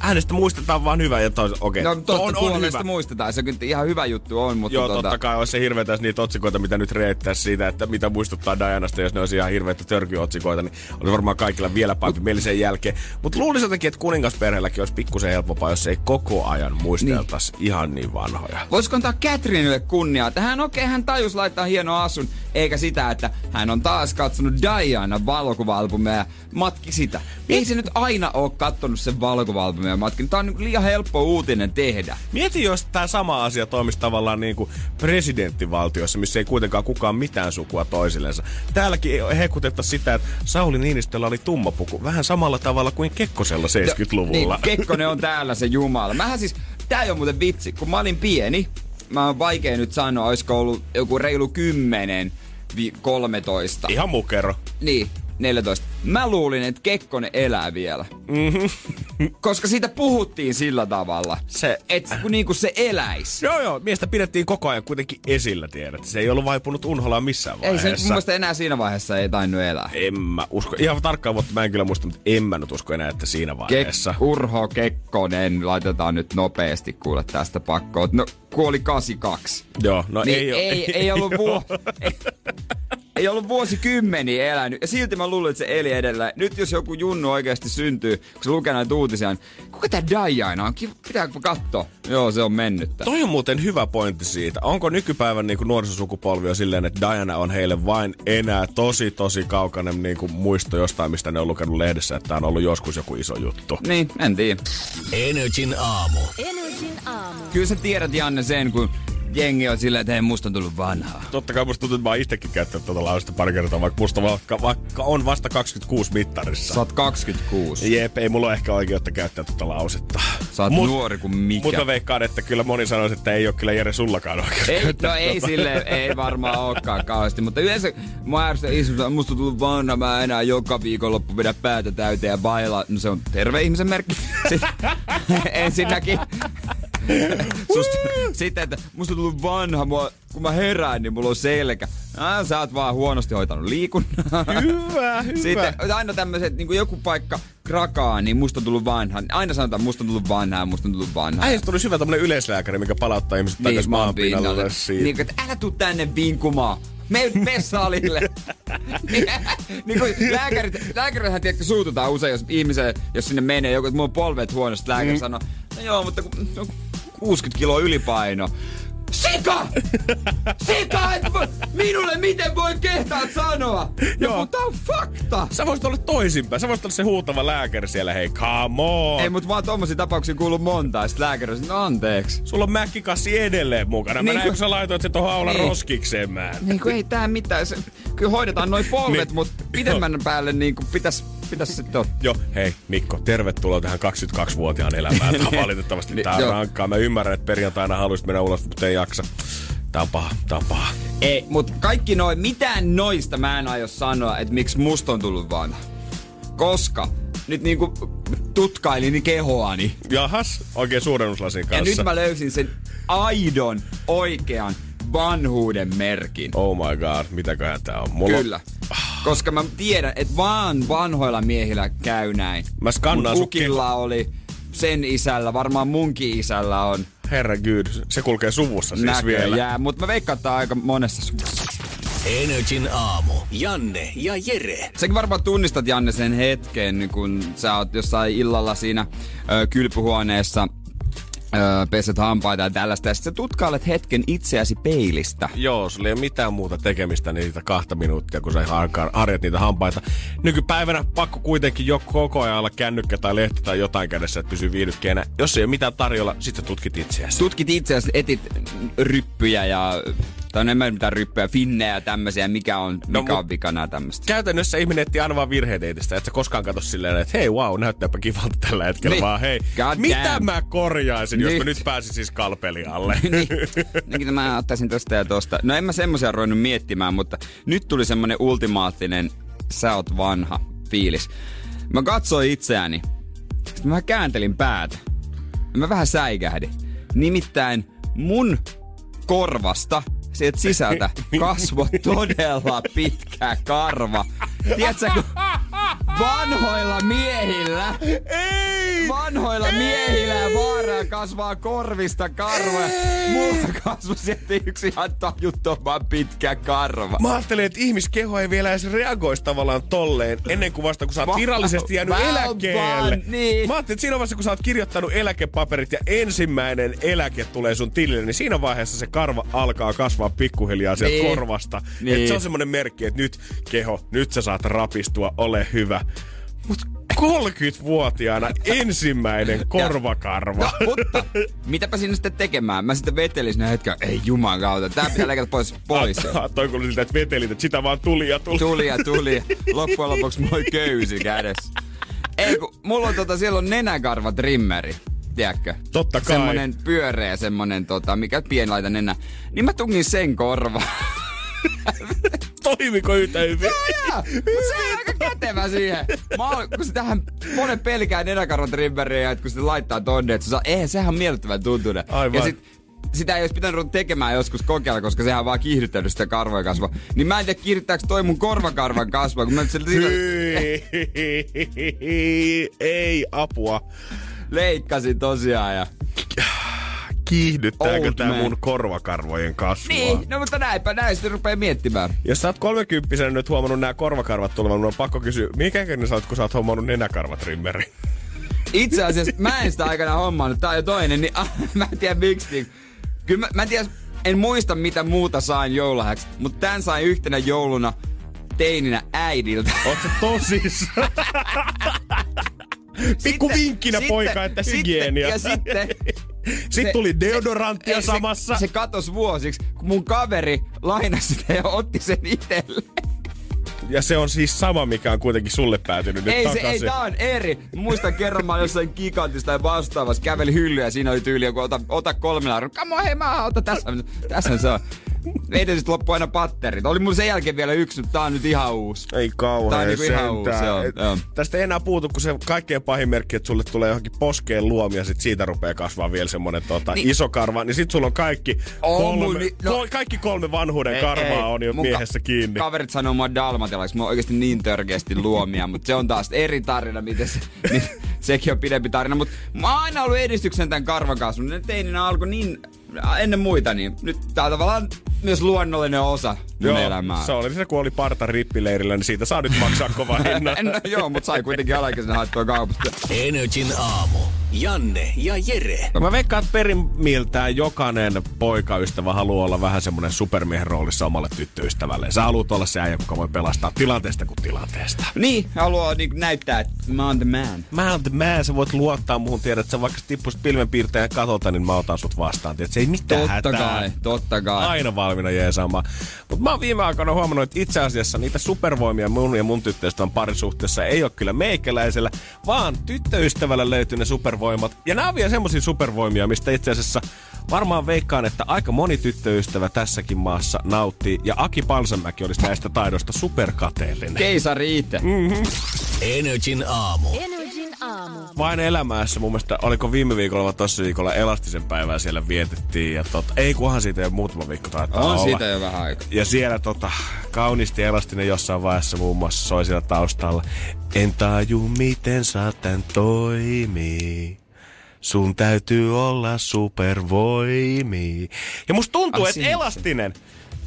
B: hänestä muistetaan vaan hyvä ja tois, okei. Okay.
C: No totta, on, on hyvä. muistetaan. Se on ihan hyvä juttu on, mutta
B: Joo,
C: tota...
B: totta kai olisi se hirveetä niitä otsikoita, mitä nyt reittäisi siitä, että mitä muistuttaa Dianasta, jos ne olisi ihan hirveitä törkyotsikoita, niin olisi varmaan kaikilla vielä parempi mieli sen jälkeen. Mutta luulisin jotenkin, että kuningasperheelläkin olisi pikkusen helpompaa, jos ei koko ajan muisteltaisi niin. ihan niin vanhoja.
C: Voisiko antaa Catherineille kunniaa, että hän okei, okay, hän tajus laittaa hieno asun, eikä sitä, että hän on taas katsonut Diana valokuva-albumia ja matki sitä. Ei se nyt aina ole kattonut sen valokuva-albumia matki. Tämä on niin liian helppo uutinen tehdä.
B: Mieti, jos tämä sama asia toimisi tavallaan niin kuin presidenttivaltiossa, missä ei kuitenkaan kukaan mitään sukua toisillensa. Täälläkin hekutettaisiin sitä, että Sauli Niinistöllä oli tummapuku. Vähän samalla tavalla kuin Kekkosella 70-luvulla.
C: No, niin, Kekkonen on täällä se jumala. Mähän siis, tää ei ole muuten vitsi, kun mä olin pieni, mä oon vaikea nyt sanoa, olisiko ollut joku reilu 10, 13.
B: Ihan mukero.
C: Niin, 14. Mä luulin, että Kekkonen elää vielä. Mm-hmm. Koska siitä puhuttiin sillä tavalla, se, että kun niinku se eläisi.
B: Joo, joo. Miestä pidettiin koko ajan kuitenkin esillä, tiedät. Se ei ollut vaipunut unholaan missään vaiheessa.
C: Ei se mun mielestä enää siinä vaiheessa ei tainnut elää.
B: En mä usko. Ihan tarkkaan vuotta mä en kyllä muista, mutta en mä nyt usko enää, että siinä vaiheessa.
C: Kek- Urho Kekkonen, laitetaan nyt nopeasti kuule tästä pakkoon. No, kuoli 82.
B: Joo, no
C: niin
B: ei,
C: ei, ei, ei ollut vuo... ei, ollut vuosikymmeniä elänyt. Ja silti mä luulen, että se eli edelleen. Nyt jos joku junnu oikeasti syntyy, kun se lukee näitä uutisia, niin kuka tää Diana on? Pitääkö katsoa? Joo, se on mennyt.
B: Toi on muuten hyvä pointti siitä. Onko nykypäivän niin nuorisosukupolvi on silleen, että Diana on heille vain enää tosi, tosi kaukainen niin kuin muisto jostain, mistä ne on lukenut lehdessä, että tämä on ollut joskus joku iso juttu.
C: Niin, en tiedä.
A: Energin aamu.
E: Energin aamu.
C: Kyllä sä tiedät, Janne, sen, kun jengi on silleen, että hei, musta on tullut vanhaa.
B: Totta kai musta tuntuu, että mä oon itsekin käyttänyt tuota lausta pari kertaa, vaikka musta vaikka, vaikka on vasta 26 mittarissa.
C: Sä oot 26.
B: Jep, ei mulla ole ehkä oikeutta käyttää tuota lausetta.
C: Sä oot Mut, nuori kuin mikä.
B: Mutta veikkaan, että kyllä moni sanoisi, että ei ole kyllä Jere sullakaan oikeutta
C: ei, No ei sille, ei varmaan olekaan kauheasti, mutta yleensä mä ärsytän musta on tullut vanha, mä enää joka viikonloppu vedä päätä täyteen ja baila. No se on terve ihmisen merkki. Sitten, ensinnäkin sitten, että musta on tullut vanha, mua, kun mä herään, niin mulla on selkä. Ah, sä oot vaan huonosti hoitanut liikunnan.
B: Hyvä, hyvä.
C: Sitten aina tämmöiset, niin kuin joku paikka krakaa, niin musta on tullut vanha. Aina sanotaan, musta on tullut vanha musta on tullut vanha.
B: Äijästä tuli hyvä tämmönen yleislääkäri, mikä palauttaa ihmiset niin, takaisin maan pinnalle.
C: Niin, että älä tuu tänne vinkumaan. Me, salille. niin kuin lääkärit, lääkärithän tiedätkö suututaan usein, jos ihmiseen, jos sinne menee joku, että mulla on polvet huonosti, lääkäri mm. sanoo, no joo, mutta kun, no, 60 kiloa ylipaino. Sika! Sika! Et voi, minulle miten voi kehtaa sanoa? Joo. Mutta on fakta!
B: Sä voisit olla toisinpäin. Sä voisit olla se huutava lääkäri siellä, hei, come on!
C: Ei, mutta mä oon tommosia tapauksia kuullut monta, ja sit lääkäri no anteeksi.
B: Sulla on mäkkikassi edelleen mukana. Mä niin näin, kun sä laitoit se tohon aula niin. roskikseen, mä.
C: Niin kuin ei tää mitään. Se, kyllä hoidetaan noin polvet, niin. mutta pidemmän päälle niin kuin pitäis pitäis sitten ottaa.
B: Joo, hei Mikko, tervetuloa tähän 22-vuotiaan elämään. Tämä on valitettavasti niin, tää on rankkaa. Mä ymmärrän, että perjantaina haluaisit mennä ulos, mutta ei jaksa. Tää on paha, tää on paha.
C: Ei, mut kaikki noin, mitään noista mä en aio sanoa, että miksi musta on tullut vanha. Koska nyt niinku tutkailin kehoani.
B: Jahas, oikein suurennuslasin kanssa.
C: Ja nyt mä löysin sen aidon, oikean vanhuuden merkin.
B: Oh my god, mitäköhän tää on?
C: Mulla Kyllä. Koska mä tiedän, että vaan vanhoilla miehillä käy näin.
B: Mä skannaan
C: Mun oli sen isällä, varmaan munkin isällä on.
B: Herra good, se kulkee suvussa siis Näköjään, vielä.
C: Jää, mutta mä veikkaan, että aika monessa suvussa.
A: Energin aamu. Janne ja Jere.
C: Säkin varmaan tunnistat Janne sen hetken, kun sä oot jossain illalla siinä ö, kylpyhuoneessa öö, peset hampaita ja tällaista. Ja sitten tutkailet hetken itseäsi peilistä.
B: Joo, sulla ei ole mitään muuta tekemistä niitä kahta minuuttia, kun sä harjat niitä hampaita. Nykypäivänä pakko kuitenkin jo koko ajan olla kännykkä tai lehti tai jotain kädessä, että pysyy viihdykkeenä. Jos ei ole mitään tarjolla, sitten tutkit itseäsi.
C: Tutkit itseäsi, etit ryppyjä ja Tai on enemmän mitään ryppyjä, finnejä ja tämmöisiä, mikä on,
B: No,
C: mikä on vikana tämmöistä.
B: Käytännössä ihminen etsii aina vaan virheitä itsestä, että sä koskaan katso silleen, että hei wow, näyttääpä kivalta tällä hetkellä,
C: Niin.
B: vaan hei,
C: God
B: mitä
C: damn.
B: mä korjaisin, jos mä
C: Nyt.
B: nyt pääsisin skalpeli alle?
C: niin, niin mä ottaisin tosta ja tosta. No en mä semmoisia ruvennut miettimään, mutta nyt tuli semmonen ultimaattinen sä oot vanha fiilis. Mä katsoin itseäni, sitten mä kääntelin päätä. Mä vähän säikähdin. Nimittäin mun korvasta sieltä sisältä kasvoi todella pitkä karva. Tiedätkö, kun vanhoilla miehillä
B: Ei!
C: vanhoilla miehillä ja vaaraa kasvaa korvista karvoja. Mulla kasvoi sieltä yksi ihan tajuttoman pitkä karva.
B: Mä ajattelin, että ihmiskeho ei vielä edes reagoisi tavallaan tolleen ennen kuin vasta kun sä oot virallisesti jäänyt
C: Well
B: eläkkeelle.
C: done, niin.
B: Mä ajattelin, että siinä vaiheessa kun sä oot kirjoittanut eläkepaperit ja ensimmäinen eläke tulee sun tilille, niin siinä vaiheessa se karva alkaa kasvaa pikkuhiljaa sieltä
C: Niin.
B: korvasta.
C: Niin.
B: Et se on semmonen merkki, että nyt keho, nyt sä saat rapistua, ole hyvä. Mut 30-vuotiaana ensimmäinen korvakarva.
C: No, mutta mitäpä sinne sitten tekemään? Mä sitten vetelin sinne hetken, ei juman kautta, tää pitää leikata pois. pois.
B: Toi kuului siltä, että vetelit, että sitä vaan tuli ja tuli.
C: Tuli ja tuli. Loppujen lopuksi moi köysi kädessä. Ei kun, mulla on tota, siellä on nenäkarva trimmeri. Tiedätkö?
B: Totta kai.
C: Semmonen pyöreä, semmonen tota, mikä pienlaita nenä. Niin mä tungin sen korva.
B: Toimiko yhtä hyvin?
C: Mut se on aika kätevä siihen. Mä oon, kun se tähän monen pelkää nenäkarvan trimmeriä, ja et kun se laittaa tonne, että se saa, eihän sehän on miellyttävän tuntunen.
B: Aivan.
C: Ja sit, sitä ei olisi pitänyt ruveta tekemään joskus kokeilla, koska sehän on vaan kiihdyttänyt sitä karvoja kasvaa. Niin mä en tiedä, kiihdyttääkö toi mun korvakarvan kasvaa, kun mä nyt sillä
B: Ei apua.
C: leikkasin tosiaan ja...
B: Kiihdyttääkö
C: man.
B: mun korvakarvojen kasvua?
C: Niin, no mutta näinpä näin sitten rupeaa miettimään.
B: Jos sä oot kolmekymppisenä nyt huomannut nämä korvakarvat tulevan, mun on pakko kysyä, mikä ikäinen sä oot, kun sä oot hommannut nenäkarvatrimmeri?
C: Itse asiassa mä en sitä aikana hommannut, tää on jo toinen, niin ah, mä en tiedä miksi. Niin. Kyllä mä, mä en tiedä, en muista mitä muuta sain joululahjaksi, mutta tän sain yhtenä jouluna teininä äidiltä.
B: Oot sä tosis? Pikku vinkkinä
C: sitten-
B: poika, että
C: sitten-
B: hygienia.
C: Ja sitten...
B: Sitten tuli deodoranttia
C: ei,
B: samassa.
C: Se, se katos vuosiksi, kun mun kaveri lainasi sitä ja otti sen itselle.
B: Ja se on siis sama, mikä on kuitenkin sulle päätynyt nyt
C: Ei se,
B: takaisin.
C: ei, tää on eri. Muistan kerran mä jossain gigantista ja vastaavassa, käveli hyllyä ja siinä oli tyyli joku, ota, ota kolme euroa. Come on, hei mä ota tässä. Tässä se on. Meidän sitten loppui aina patterit. Oli mun sen jälkeen vielä yksi, mutta tää on nyt ihan uusi.
B: Ei kauhean
C: Tää on niinku ihan uusi, joo, joo.
B: Tästä ei enää puutu, kun se kaikkein pahin merkki, että sulle tulee johonkin poskeen luomia, sit siitä rupeaa kasvaa vielä semmonen tota,
C: Niin.
B: iso karva, niin sit sulla on kaikki,
C: On
B: kolme,
C: mun no-
B: kol- kaikki kolme vanhuuden karvaa on jo
C: Mun
B: miehessä kiinni.
C: Kaverit sanoo mua dalmatilaksi, mä oon oikeesti niin törkeästi luomia, mutta se on taas eri tarina, miten se, niin, sekin on pidempi tarina. Mutta mä oon aina ollut edistyksen tämän karvakasvun. Ne teininä alkoi niin ennen muita, niin nyt tää on tavallaan myös luonnollinen osa mun elämää.
B: se oli se, kun oli parta rippileirillä, niin siitä saa nyt maksaa kova hinnan.
C: no, joo, mutta sai kuitenkin alaikäisenä haettua kaupasta.
A: Energin aamu. Janne ja Jere.
B: Mä veikkaan, että perimmiltään jokainen poikaystävä haluaa olla vähän semmonen supermiehen roolissa omalle tyttöystävälle. Sä haluat olla se äijä, joka voi pelastaa tilanteesta kuin tilanteesta.
C: Niin, haluaa niin näyttää, että mä oon the man.
B: Mä oon the man, sä voit luottaa muhun, tiedät, että sä vaikka tippuisit pilvenpiirtäjän katolta, niin mä otan sut vastaan. Tiedät, se ei mitään
C: Totta
B: hätää.
C: kai, totta kai.
B: Aina valmiina jeesaamaan. Mutta mä oon viime aikoina huomannut, että itse asiassa niitä supervoimia mun ja mun tyttöystävän parisuhteessa ei ole kyllä meikäläisellä, vaan tyttöystävällä löytyy ne supervoimat. Ja nämä on vielä semmosia supervoimia, mistä itse asiassa varmaan veikkaan, että aika moni tyttöystävä tässäkin maassa nauttii. Ja Aki Palsamäki olisi näistä taidoista superkateellinen.
C: Keisari itse.
A: Energin aamu.
E: Energin aamu.
B: Vain elämässä mun mielestä, oliko viime viikolla vai tossa viikolla elastisen päivää siellä vietettiin. Ja tota, ei kunhan siitä jo muutama viikko taitaa
C: On
B: olla.
C: siitä jo vähän aikaa.
B: Ja siellä tota, kauniisti elastinen jossain vaiheessa muun muassa soi siellä taustalla. En taju miten saatan toimii. Sun täytyy olla supervoimi. Ja musta tuntuu, että
C: siinä se.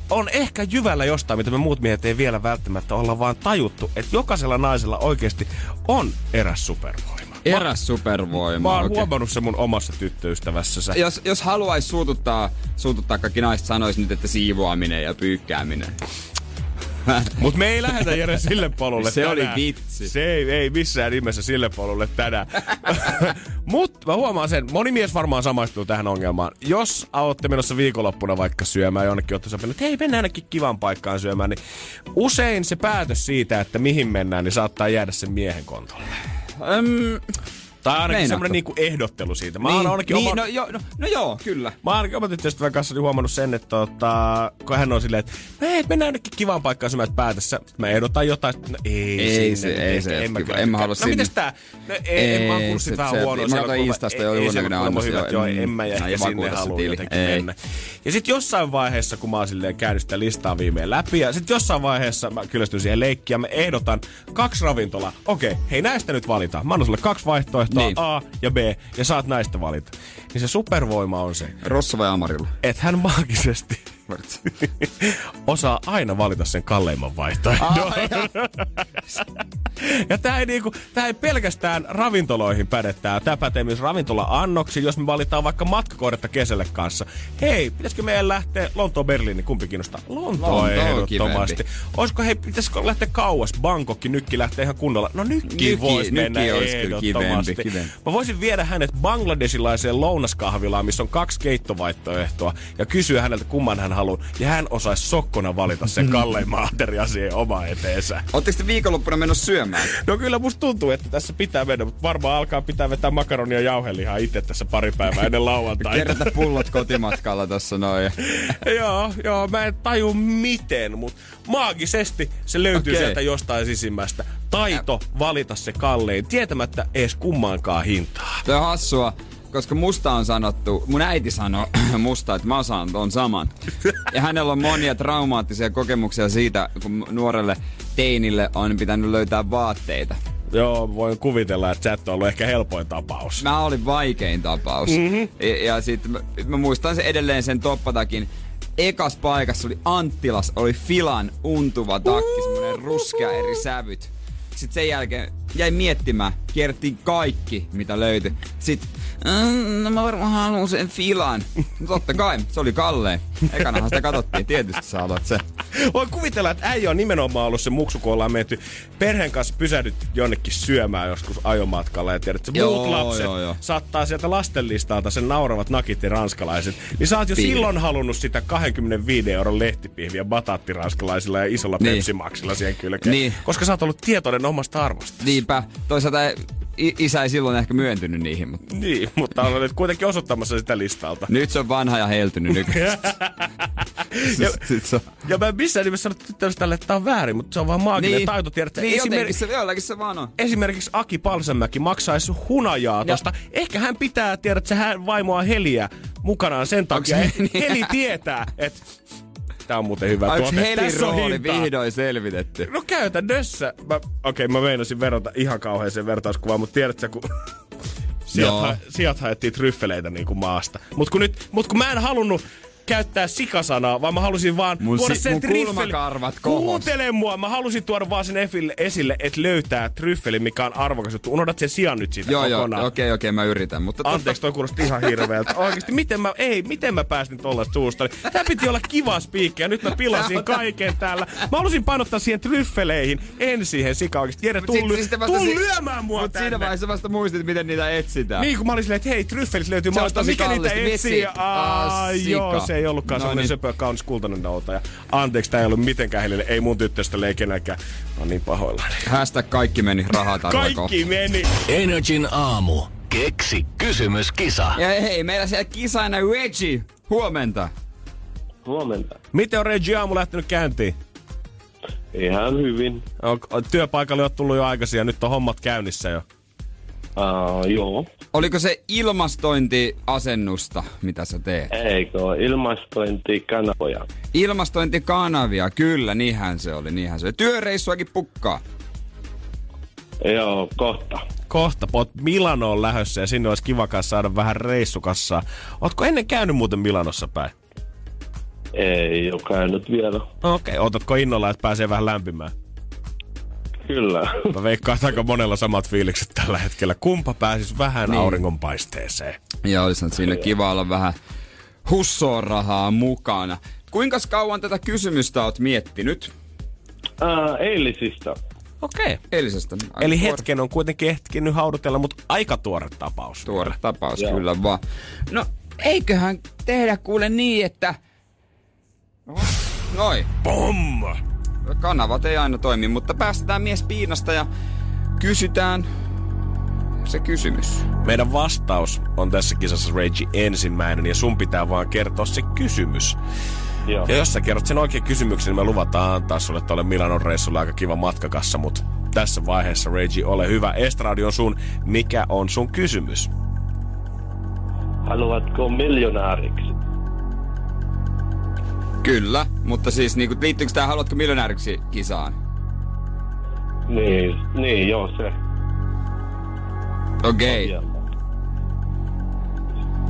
B: On ehkä jyvällä jostain, mitä me muut miehet ei vielä välttämättä olla vaan tajuttu, että jokaisella naisella oikeasti on eräs supervoima.
C: Eräs supervoima.
B: Mä oon
C: okei.
B: huomannut se mun omassa tyttöystävässä.
C: jos, jos haluaisi suututtaa, suututtaa kaikki naiset, sanois nyt, että siivoaminen ja pyykkääminen.
B: Mut me ei lähetä Jere sille polulle
C: Se oli
B: tänään.
C: vitsi.
B: Se ei, ei missään nimessä sille polulle tänään. Mut mä huomaan sen, moni mies varmaan samaistuu tähän ongelmaan. Jos olette menossa viikonloppuna vaikka syömään jonnekin, olette sopineet, että hei mennään ainakin kivan paikkaan syömään, niin usein se päätös siitä, että mihin mennään, niin saattaa jäädä sen miehen kontolle.
C: Öm,
B: Tai ainakin
C: Meinaatko?
B: semmoinen niinku ehdottelu siitä. Mä oon
C: niin,
B: ainakin
C: niin,
B: oma...
C: no, jo, no, no joo, kyllä.
B: Mä oon ainakin oman tyttöystävän kanssa niin huomannut sen, että tota, kun hän on silleen, että hei, mennään jonnekin kivaan paikkaan syömään päätössä. Mä ehdotan jotain, että no, ei,
C: Ei
B: sinne,
C: se- ei se
B: en mä
C: kiva. En mä halua
B: No
C: sinne.
B: mites tää? No, ei, en, mä oon kuullut sit vähän huonoa.
C: mä
B: kun
C: Instasta
B: ei-
C: jo
B: ei kuulemma
C: annos, joo,
B: en mä
C: ei
B: sinne halua
C: tili.
B: jotenkin
C: Ei.
B: mennä. Ja sit jossain vaiheessa, kun mä oon silleen käynyt sitä listaa viimein läpi, ja sit jossain vaiheessa mä kyllästyn siihen leikkiin, ja mä ehdotan kaksi ravintolaa. Okei, hei näistä nyt valitaan. Mä annan sulle kaksi vaihtoehtoa,
C: Niin.
B: A ja B, ja saat näistä valita. Niin se supervoima on se,
C: Rossa vai Amarilla?
B: että hän maagisesti osaa aina valita sen kalleimman vaihtoehdon. ja tää ei, niinku, tää ei pelkästään ravintoloihin päde tää. Tää pätee myös ravintola-annoksiin, jos me valitaan vaikka matkakohdetta kesälle kanssa. Hei, pitäisikö meidän lähteä Lontoon Berliini, kumpi kiinnostaa? Lontoon
C: Lontoon
B: ehdottomasti.
C: kivempi.
B: Olisiko, hei, pitäisikö lähteä kauas? Bangkokki, nykki lähtee ihan kunnolla. No nykki,
C: Nykki-
B: voisi
C: nykki
B: mennä
C: kyllä
B: ehdottomasti.
C: kivempi, kivempi.
B: Mä voisin viedä hänet bangladesilaiseen lounaskahvilaan, missä on kaksi keittovaihtoehtoa, ja kysyä häneltä, kumman hän haluaa. Ja hän osaisi sokkona valita sen kalleimman aterian siihen omaan eteensä.
C: Oletteko te viikonloppuna menossa syömään?
B: No kyllä musta tuntuu, että tässä pitää mennä, mutta varmaan alkaa pitää vetää makaronia ja jauhelihaa itse tässä pari päivää ennen lauantaita.
C: Kerätä pullot kotimatkalla tossa noin.
B: joo, joo, mä en taju miten, mutta maagisesti se löytyy
C: Okei.
B: sieltä jostain sisimmästä. Taito valita se kallein, tietämättä edes kummaankaan hintaa.
C: Tämä on hassua, koska musta on sanottu, mun äiti sanoi musta, että mä osaan ton saman. Ja hänellä on monia traumaattisia kokemuksia siitä, kun nuorelle teinille on pitänyt löytää vaatteita.
B: Joo, voin kuvitella, että et ole ollut ehkä helpoin tapaus.
C: Mä olin vaikein tapaus. Mm-hmm. Ja, ja sitten mä, mä, muistan se edelleen sen toppatakin. Ekas paikassa oli Anttilas, oli Filan untuva takki, semmonen ruskea eri sävyt. Sitten sen jälkeen jäi miettimään, kierrettiin kaikki, mitä löytyi. Sitten, "Mm, no mä varmaan haluan sen Filan. Totta kai, se oli kalleen. Ekanahan sitä katsottiin, tietysti sä haluat se.
B: Voin kuvitella, että äijä on nimenomaan ollut se muksu, kun ollaan menty perheen kanssa pysähdytty jonnekin syömään joskus ajomatkalla. Ja tiedät, että
C: Joo,
B: muut lapset
C: joo, joo.
B: saattaa sieltä lastenlistalta sen nauravat nakit ja ranskalaiset. Niin sä oot jo
C: Piiri.
B: silloin halunnut sitä 25 euron lehtipihviä bataattiranskalaisilla ja isolla
C: Niin.
B: pepsimaksilla siihen kylkeen.
C: Niin.
B: Koska sä oot ollut tietoinen omasta arvosta.
C: Niinpä, toisaalta isä ei silloin ehkä myöntynyt niihin, mutta
B: Niin, mutta on nyt kuitenkin osoittamassa sitä listalta.
C: nyt se on vanha ja heltynyt nykyään.
B: Ja-
C: Sit se on-
B: Ja mä en missään nimessä sano tyttöystävälle, että tää on väärin, mutta se on vaan maaginen niin. taito. Tiedät, että
C: niin
B: esimerkiksi,
C: se, jollakin se vaan on.
B: esimerkiksi Aki Palsenmäki maksaisi hunajaa tosta. Ehkä hän pitää, tiedät, että se hän vaimoa Heliä mukanaan sen takia.
C: se
B: että
C: niin?
B: Heli tietää, että tää on muuten hyvä
C: Onko
B: tuote. Tässä on
C: rooli
B: hintaa.
C: vihdoin selvitetty?
B: No käytännössä. Mä, okei, okay, mä meinasin verrata ihan kauheeseen vertauskuvaan, mutta tiedätkö, kun sieltä, ha- sieltä haettiin tryffeleitä niin kuin maasta. Mutta kun, nyt, mut kun mä en halunnut käyttää sikasanaa, vaan mä halusin vaan
C: Mun
B: tuoda
C: si-
B: sen
C: mun
B: tryffeli-
C: kulmakarvat kohos.
B: Kuuntele mua, mä halusin tuoda vaan sen esille, esille että löytää tryffeli, mikä on arvokas juttu. Unohdat sen sijan nyt siitä
C: Joo, joo,
B: kokonaan.
C: okei, okei, mä yritän. Mutta
B: Anteeksi, toi kuulosti ihan hirveältä. Oikeesti, miten mä, ei, miten mä päästin tollaista suusta? Tää piti olla kiva spiikki ja nyt mä pilasin kaiken täällä. Mä halusin painottaa siihen tryffeleihin, en siihen sika oikeesti. Jere, tuu, ly- tuu
C: si-
B: lyömään mua
C: Mut siinä
B: tänne.
C: vaiheessa vasta muistit, miten niitä etsitään.
B: Niin, kun mä olin silleen, että hei, tryffelit löytyy
C: tosi
B: Mikä niitä etsii? Aa, joo, se ei ollutkaan
C: No
B: semmonen
C: niin.
B: söpö, kaunis kultainen noutaja. Anteeksi, tää ei ollut mitenkään heille. Ei mun tyttöstä ei kenelläkään. Mä oon niin pahoillani.
C: Hashtag kaikki meni rahaa
B: Kaikki meni.
A: Energin aamu. Keksi kysymyskisa.
C: Ja hei, meillä siellä kisaina Reggie. Huomenta.
E: Huomenta.
B: Miten on Reggie aamu lähtenyt käyntiin?
E: Ihan hyvin.
B: On työpaikalle on tullut jo aikaisin ja nyt on hommat käynnissä jo.
E: Uh, joo.
C: Oliko se ilmastointiasennusta, mitä sä teet?
E: Eikö ole ilmastointikanavoja?
C: Ilmastointikanavia, kyllä, niinhän se oli, niinhän se oli. Työreissuakin pukkaa.
E: Joo, kohta.
B: Kohta pot Milanoon lähössä ja sinne olisi kiva saada vähän reissukassaa. Ootko ennen käynyt muuten Milanossa päin?
E: Ei ole käynyt vielä.
B: Okei, okay, otatko innolla, että pääsee vähän lämpimään?
E: Kyllä.
B: Mä veikkaan, aika monella samat fiilikset tällä hetkellä. Kumpa pääsis vähän niin. auringonpaisteeseen?
C: Ja olisi siinä kiva olla vähän hussoon rahaa mukana. Kuinka kauan tätä kysymystä oot miettinyt?
E: Ää, eilisistä.
B: Okei. Okay.
C: Eilisestä. Aika
B: Eli
C: tuore-
B: hetken on kuitenkin ehtinyt haudutella, mutta aika tuore tapaus.
C: Tuore tapaus
E: Joo.
C: kyllä vaan. No, eiköhän tehdä kuule niin, että... Noin.
B: Pom!
C: Kanavat ei aina toimi, mutta päästetään mies piinasta ja kysytään se kysymys.
B: Meidän vastaus on tässä kisassa Rage ensimmäinen ja sun pitää vaan kertoa se kysymys.
E: Joo.
B: Ja jos sä kerrot sen oikein kysymyksen, niin me luvataan antaa sulle tuolle Milanon reissulle aika kiva matkakassa, mutta tässä vaiheessa Rage, ole hyvä. Estradi on sun. Mikä on sun kysymys?
E: Haluatko miljonääriksi?
C: Kyllä, mutta siis niinku, liittyykö tää Haluatko miljonääriksi kisaan?
E: Niin, niin joo se.
C: Okei.
E: Vielä.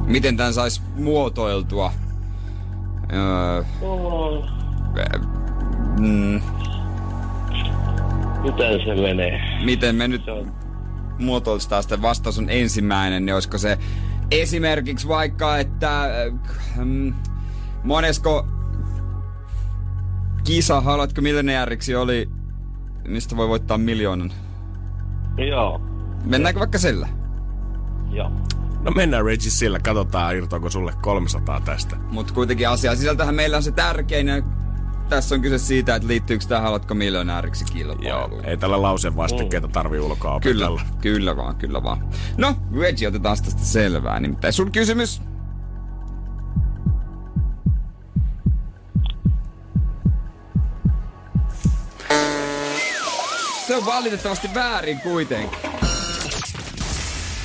C: Miten tän sais muotoiltua? Öö,
E: Oh,
C: mm,
E: miten se menee?
C: miten me nyt muotoiltaan sitten vastaus on ensimmäinen, niin olisiko se esimerkiksi vaikka, että äh, mm, monesko kisa haluatko miljonääriksi oli, mistä voi voittaa miljoonan?
E: Joo.
C: Mennäänkö vaikka sillä?
E: Joo.
B: No mennään Reggie sillä, katsotaan irtoako sulle 300 tästä.
C: Mutta kuitenkin asia sisältähän meillä on se tärkein ja tässä on kyse siitä, että liittyykö tähän haluatko miljonääriksi kilpailuun.
B: Joo, ei tällä lauseen vastikkeita tarvi ulkoa
C: Kyllä,
B: opetella.
C: kyllä vaan, kyllä vaan. No, Reggie, otetaan tästä selvää. Nimittäin sun kysymys. Se on valitettavasti väärin kuitenkin.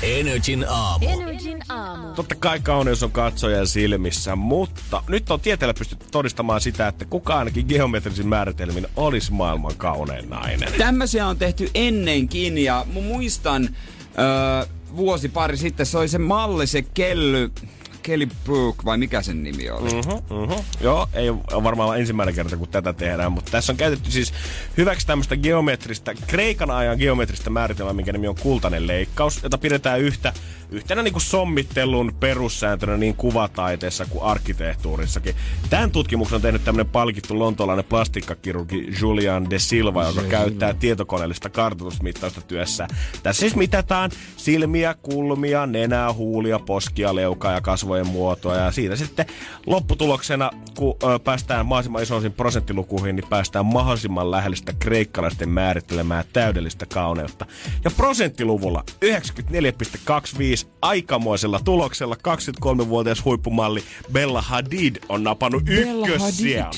A: Energin aamu.
F: Energin aamu.
B: Totta kai kauneus on katsojan silmissä, mutta nyt on tieteellä pystytty todistamaan sitä, että kuka ainakin geometrisin määritelmin olisi maailman kaunein nainen.
C: Tämmöisiä on tehty ennenkin ja mu- muistan öö, vuosi pari sitten se oli se malli, se Kelly, Kelly Brook vai mikä sen nimi oli? Mm.
B: Uh-huh, uh-huh. Joo, ei ole varmaan ensimmäinen kerta, kun tätä tehdään, mutta tässä on käytetty siis hyväksi tämmöistä geometrista, kreikan ajan geometrista määritelmää, minkä nimi on kultainen leikkaus, jota pidetään yhtä, yhtenä niin kuin sommittelun perussääntönä niin kuvataiteessa kuin arkkitehtuurissakin. Tämän tutkimuksen on tehnyt tämmöinen palkittu lontolainen plastiikkakirurgi Julian de Silva, joka käyttää tietokoneellista kartoitusmittausta työssä. Tässä siis mitataan silmiä, kulmia, nenää, huulia, poskia, leukaa ja kasvojen muotoa. Ja siitä sitten lopputuloksena, kun ö, päästään mahdollisimman isoihin prosenttilukuihin, niin päästään mahdollisimman lähelle sitä kreikkalaisten määrittelemää täydellistä kauneutta. Ja prosenttiluvulla 94,25 aikamoisella tuloksella 23-vuotias huippumalli Bella Hadid on napannut ykkössiä.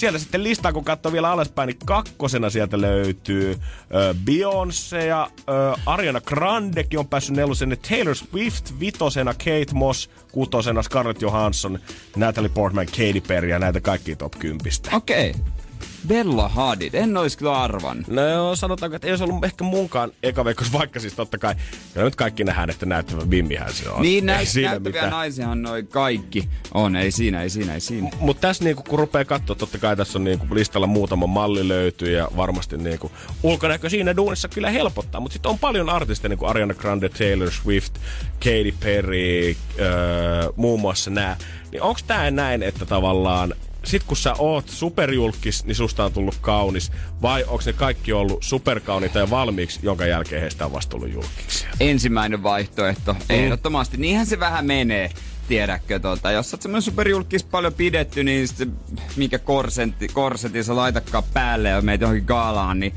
B: Sieltä sitten listaa, kun katsoo vielä alaspäin, niin kakkosena sieltä löytyy ö, Beyoncé ja ö, Ariana Grandekin on päässyt nelosenne, Taylor Swift vitosena, Kate Moss kutosena, Scarlett Johansson, Natalie Portman, Katy Perry ja näitä kaikki top 10.
C: Okei. Okay. Bella Hadid, en olisi kyllä arvan.
B: No joo, sanotaanko, että ei olisi ollut ehkä munkaan eka veikkaus, vaikka siis totta kai, kyllä nyt kaikki nähdään, että näyttävä bimmihän se on.
C: Niin
B: siinä
C: näyttäviä
B: mitään.
C: naisiahan noi kaikki on. Ei siinä, ei siinä, ei siinä.
B: Mutta tässä niinku, kun rupeaa katsoa, totta kai tässä on niinku listalla muutama malli löytyy ja varmasti niinku ulkonäkö siinä duunissa kyllä helpottaa. Mutta sitten on paljon artisteja, niin kuin Ariana Grande, Taylor Swift, Katy Perry, öö, muun muassa nämä. Niin onko tämä näin, että tavallaan sit kun sä oot superjulkis, niin susta on tullut kaunis, vai onko ne kaikki ollut superkauniita ja valmiiksi, jonka jälkeen heistä on vasta tullut julkiksi?
C: Ensimmäinen vaihtoehto,
B: Mm.
C: ehdottomasti. Niinhän se vähän menee. Tiedätkö, tota, jos sä oot semmonen superjulkis paljon pidetty, niin se, mikä korsetti, korsetin sä laitakaan päälle ja meet johonkin gaalaan, niin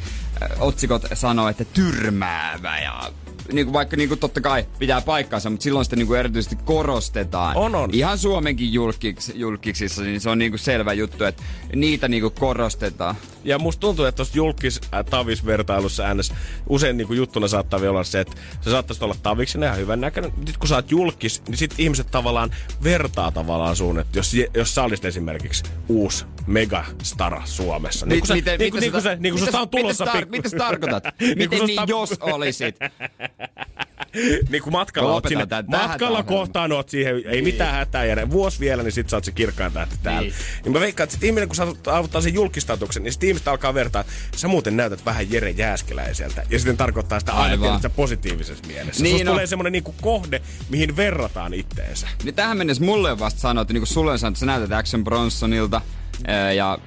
C: otsikot sanoo, että tyrmäävä ja niin kuin vaikka niin kuin totta kai pitää paikkaansa, mutta silloin sitä niin kuin erityisesti korostetaan.
B: On, on.
C: Ihan Suomenkin julkiks, julkiksissa, niin se on niin kuin selvä juttu, että niitä niin kuin korostetaan.
B: Ja musta tuntuu, että tuossa julkis äh, tavis-vertailussa ns. usein niinku juttuna saattaa vielä olla se, että se saattaisi olla taviksena ihan hyvän näköinen. Nyt kun sä oot julkis, niin sit ihmiset tavallaan vertaa tavallaan sun, että jos, jos sä olisit esimerkiksi uusi megastara Suomessa. Niin kuin sä, niin kuin, niin kuin sä, niin kuin susta on tulossa
C: Mitä,
B: pikku-
C: mitä sä tarkoitat?
B: Niin
C: Miten
B: kuin
C: niin, jos olisit?
B: niin kuin matkalla oot sinne,
C: tähän
B: matkalla kohtaan oot siihen, ei mitään hätää jäädä. Vuosi vielä, niin sit sä oot se kirkkain tähti täällä.
C: Niin.
B: Niin. mä veikkaan, että sit ihminen, kun saavuttaa sen julkistatuksen, niin sit ihmiset alkaa vertaa, sä muuten näytät vähän Jere Jääskeläiseltä. Ja sitten tarkoittaa sitä aina tietysti positiivisessa mielessä.
C: Niin
B: Niin
C: on.
B: tulee semmonen niinku kohde, mihin verrataan itteensä.
C: Niin tähän mennessä mulle on vasta sanottu, niin kuin sulle on sanottu, että sä näytät Action Bronsonilta ää, ja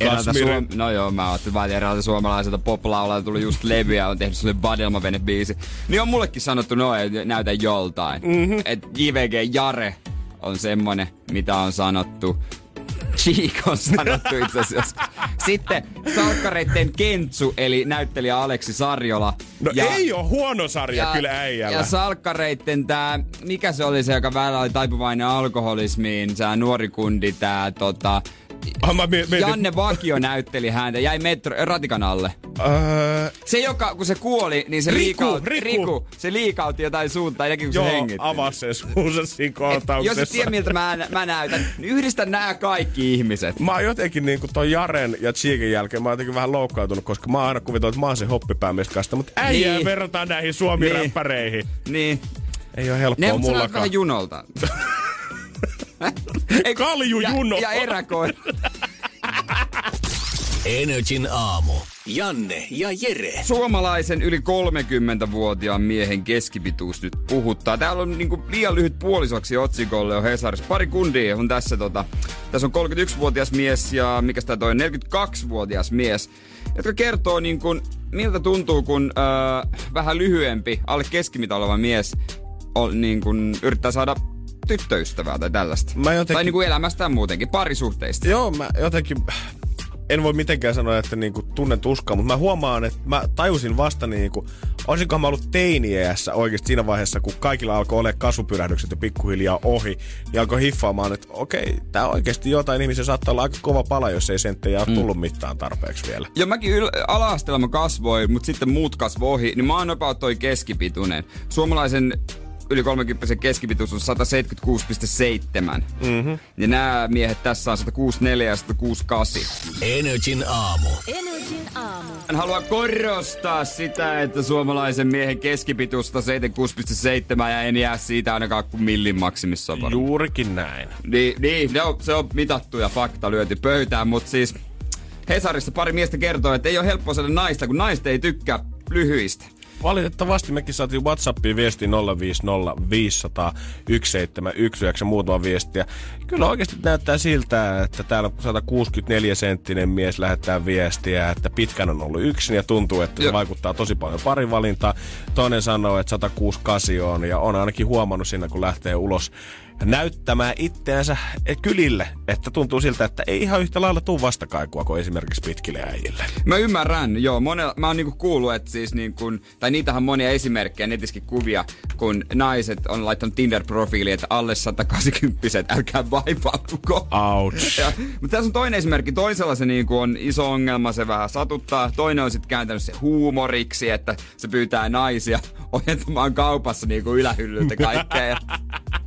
C: eräältä suom... No joo, mä ajattelin vaan, eräältä suomalaiselta pop-laulalta tuli just levy ja on tehnyt sulle Badelma-vene-biisi. Niin on mullekin sanottu noin, että näytä joltain. Mm-hmm. Että JVG Jare on semmonen, mitä on sanottu. Cheek on sanottu itse asiassa. Sitten salkkareitten Kentsu, eli näyttelijä Aleksi Sarjola.
B: No ei oo huono sarja kyllä äijällä.
C: Ja salkkareitten tää, mikä se oli se, joka välillä oli taipuvainen alkoholismiin, tää nuori kundi, tää tota...
B: Ah, mä mietin-
C: Janne Vakio näytteli häntä, jäi metro, ratikan alle.
B: Öö,
C: Se, joka, kun se kuoli, niin se
B: Riku,
C: liikautti,
B: Riku.
C: Riku, se liikautti jotain suuntaan, näki kun se
B: joo,
C: hengitti.
B: avasi sen suunsa siinä kohtauksessa.
C: jos et tiedä, miltä mä, mä näytän, niin yhdistä nämä kaikki ihmiset.
B: Mä oon jotenkin niinku ton Jaren ja Cheekin jälkeen, mä oon jotenkin vähän loukkaantunut, koska mä oon aina kuvitellut, että mä oon se hoppipäämies kanssa, mutta äijää
C: Niin.
B: verrataan näihin suomi-räppäreihin.
C: Niin.
B: Ei oo helppoa
C: Ne
B: mullakaan.
C: vähän junolta. Ei,
B: Kalju
C: ja,
B: Juno.
C: ja eräkoira.
A: Energin aamu. Janne ja Jere.
C: Suomalaisen yli 30-vuotiaan miehen keskipituus nyt puhuttaa. Täällä on niinku liian lyhyt puolisoksi otsikolle on Hesarissa. Pari kundia on tässä tota. Tässä on 31-vuotias mies ja mikä tää toi 42-vuotias mies, jotka kertoo niin kuin, miltä tuntuu, kun öö, vähän lyhyempi, alle keskimitä oleva mies on, niin kuin, yrittää saada tyttöystävää tai tällaista.
B: Mä jotenkin-
C: Tai niin kuin elämästään muutenkin, parisuhteista.
B: Joo, mä jotenkin... En voi mitenkään sanoa, että niinku tunnen tuskaa, mutta mä huomaan, että mä tajusin vasta niinku, olisinkohan mä ollut teiniässä oikeasti siinä vaiheessa, kun kaikilla alkoi olla kasvupyrähdykset ja pikkuhiljaa ohi, niin alkoi hiffaamaan, että okei, tää oikeasti jotain ihmisiä saattaa olla aika kova pala, jos ei senttejä ole tullut mittaan tarpeeksi vielä.
C: Ja mäkin yl- ala-asteella mä kasvoin, mutta sitten muut kasvoi ohi, niin mä oon about toi keskipituinen. Suomalaisen yli 30 keskipituus on 176,7. Mm-hmm. Ja nämä miehet tässä on 164 ja 168.
A: Energin aamu.
F: Energin aamu.
C: En halua korostaa sitä, että suomalaisen miehen keskipituus 176,7 ja en jää siitä ainakaan kuin millin maksimissaan varmaan.
B: Juurikin näin.
C: Niin, niin ne on, se on mitattu ja fakta lyöty pöytään, mutta siis Hesarissa pari miestä kertoo, että ei ole helppoa saada naista, kun naiset ei tykkää lyhyistä.
B: Valitettavasti mekin saatiin Whatsappiin viesti 050 500 1719 muutama viestiä. Kyllä oikeasti näyttää siltä, että täällä 164 senttinen mies lähettää viestiä, että pitkän on ollut yksin ja tuntuu, että se vaikuttaa tosi paljon parivalintaa. Toinen sanoo, että 168 on ja on ainakin huomannut siinä, kun lähtee ulos näyttämään itseänsä kylille, että tuntuu siltä, että ei ihan yhtä lailla tuu vastakaikua kuin esimerkiksi pitkille äijille.
C: Mä ymmärrän, joo. Monella, mä oon niinku kuullut, että siis niin kun, tai niitähän on monia esimerkkejä, netissäkin kuvia, kun naiset on laittanut Tinder-profiiliin, että alle 180 älkää vaivautuko.
B: Ouch.
C: Ja, mutta tässä on toinen esimerkki. Toisella se niinku on iso ongelma, se vähän satuttaa. Toinen on sitten kääntänyt se huumoriksi, että se pyytää naisia ojentamaan kaupassa niinku ylähyllyltä kaikkea.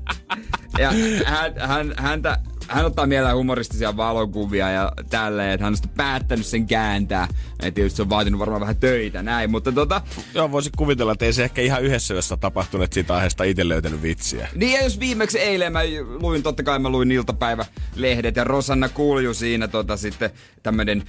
C: Ja, hän, hän, häntä, hän ottaa mieleen humoristisia valokuvia ja tälleen, että hän on päättänyt sen kääntää. Ja tietysti se on vaatinut varmaan vähän töitä näin, mutta tota,
B: Joo, voisin kuvitella, että ei se ehkä ihan yhdessä yössä tapahtunut, että siitä aiheesta itse löytänyt vitsiä.
C: Niin ja jos viimeksi eilen mä luin, totta kai mä luin iltapäivälehdet ja Rosanna Kulju siinä tota sitten tämmönen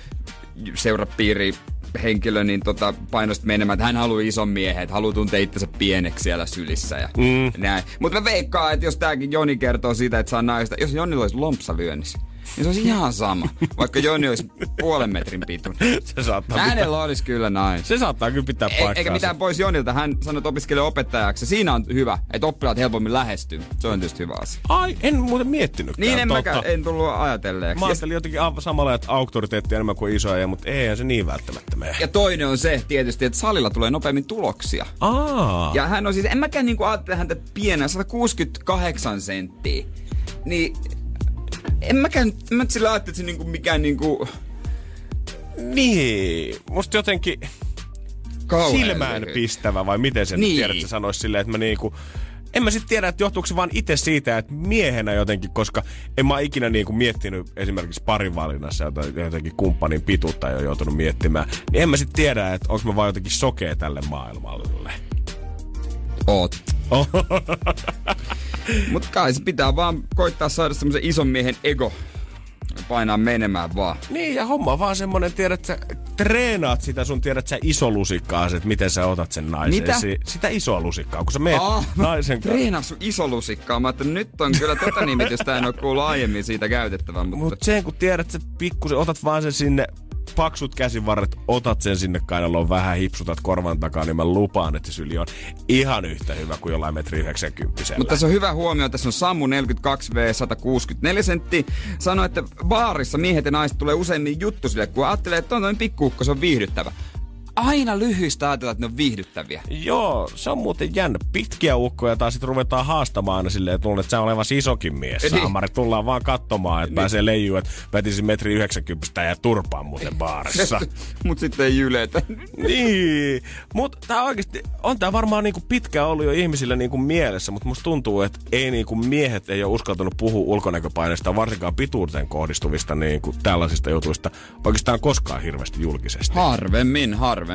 C: seurapiiri henkilö niin tota, painosti menemään, että hän haluaa ison miehen, että haluaa tuntea itsensä pieneksi siellä sylissä ja mm. näin. Mutta mä veikkaan, että jos tääkin Joni kertoo siitä, että saa naista, jos Jonnilla olisi lompsalyönnissä, niin se olisi ihan sama, vaikka Joni olisi puolen metrin pituinen.
B: Se saattaa, pitää,
C: Hänellä olisi kyllä näin.
B: se saattaa kyllä pitää
C: E-
B: paikkaansa.
C: eikä mitään pois Jonilta. Hän sanoi, että opiskelee opettajaksi. Siinä on hyvä, että oppilaat helpommin lähestyy. Se on tietysti hyvä asia.
B: Ai, en muuten miettinyt.
C: Niin en mäkään, en tullut ajatelleeksi.
B: Mä
C: Ja,
B: ajattelin jotenkin samalla, että auktoriteetti enemmän kuin isoja, mutta eihän se niin välttämättä mene.
C: ja toinen on se tietysti, että salilla tulee nopeammin tuloksia.
B: Aa.
C: Ja hän on siis, en mäkään niinku ajattele häntä pienenä, 168 senttiä. Niin en mäkään, mä sillä ajattele, että se niinku mikään niinku
B: Niin. Musta jotenkin
C: kauhean
B: silmään pistävä, vai miten sen
C: Niin.
B: tiedät, että se sanoisi silleen, että mä niinku... En mä sitten tiedä, että johtuuko se vaan itse siitä, että miehenä jotenkin, koska en mä ikinä niinku miettinyt esimerkiksi parivalinnassa jotain- jotenkin kumppanin pituutta ei ole joutunut miettimään. Niin en mä sitten tiedä, että onko mä vaan jotenkin sokea tälle maailmalle.
C: Oot. Mut kai se pitää vaan koittaa saada semmoisen ison miehen ego painaa menemään vaan.
B: Niin, ja homma on vaan semmonen, tiedät sä, treenaat sitä sun, tiedät sä, iso lusikkaa, että miten sä otat sen naisen.
C: Mitä?
B: Si- sitä isoa lusikkaa, kun sä meet
C: Ah,
B: naisen kanssa.
C: Treenaa sun iso lusikkaa. Mä ajattelin, nyt on kyllä tota nimitystä, en ole kuullut aiemmin siitä käytettävän. Mutta
B: Mut sen kun tiedät, että pikkusen otat vaan sen sinne paksut käsivarret, otat sen sinne kainaloon vähän hipsutat korvan takaa, niin mä lupaan, että se syli on ihan yhtä hyvä kuin jollain metri 90
C: Mutta tässä on hyvä huomio, tässä on Sammu 42V 164 senttiä. Sanoi, että baarissa miehet ja naiset tulee useimmin juttu sille, kun ajattelee, että on noin pikkuukko, se on viihdyttävä. Aina lyhyistä ajatellaan, että ne on viihdyttäviä.
B: Joo, se on muuten jännä. Pitkiä ukkoja taas sit ruvetaan haastamaan aina silleen, että luulen, että sä olevas isokin mies.
C: Niin.
B: Saamari, tullaan vaan katsomaan, että pääsee leijuu, että vätisin metri 90 ja turpaan muuten baarissa.
C: Mut sitten ei jyletä.
B: niin, mutta tää oikeesti, on tää varmaan niinku pitkä ollut jo ihmisillä niinku mielessä, mutta musta tuntuu, että ei niinku miehet ei ole uskaltanut puhua ulkonäköpaineista, varsinkaan pituuteen kohdistuvista niinku tällaisista jutuista oikeastaan koskaan hirveästi julkisesti.
C: Harvemmin, harvemmin.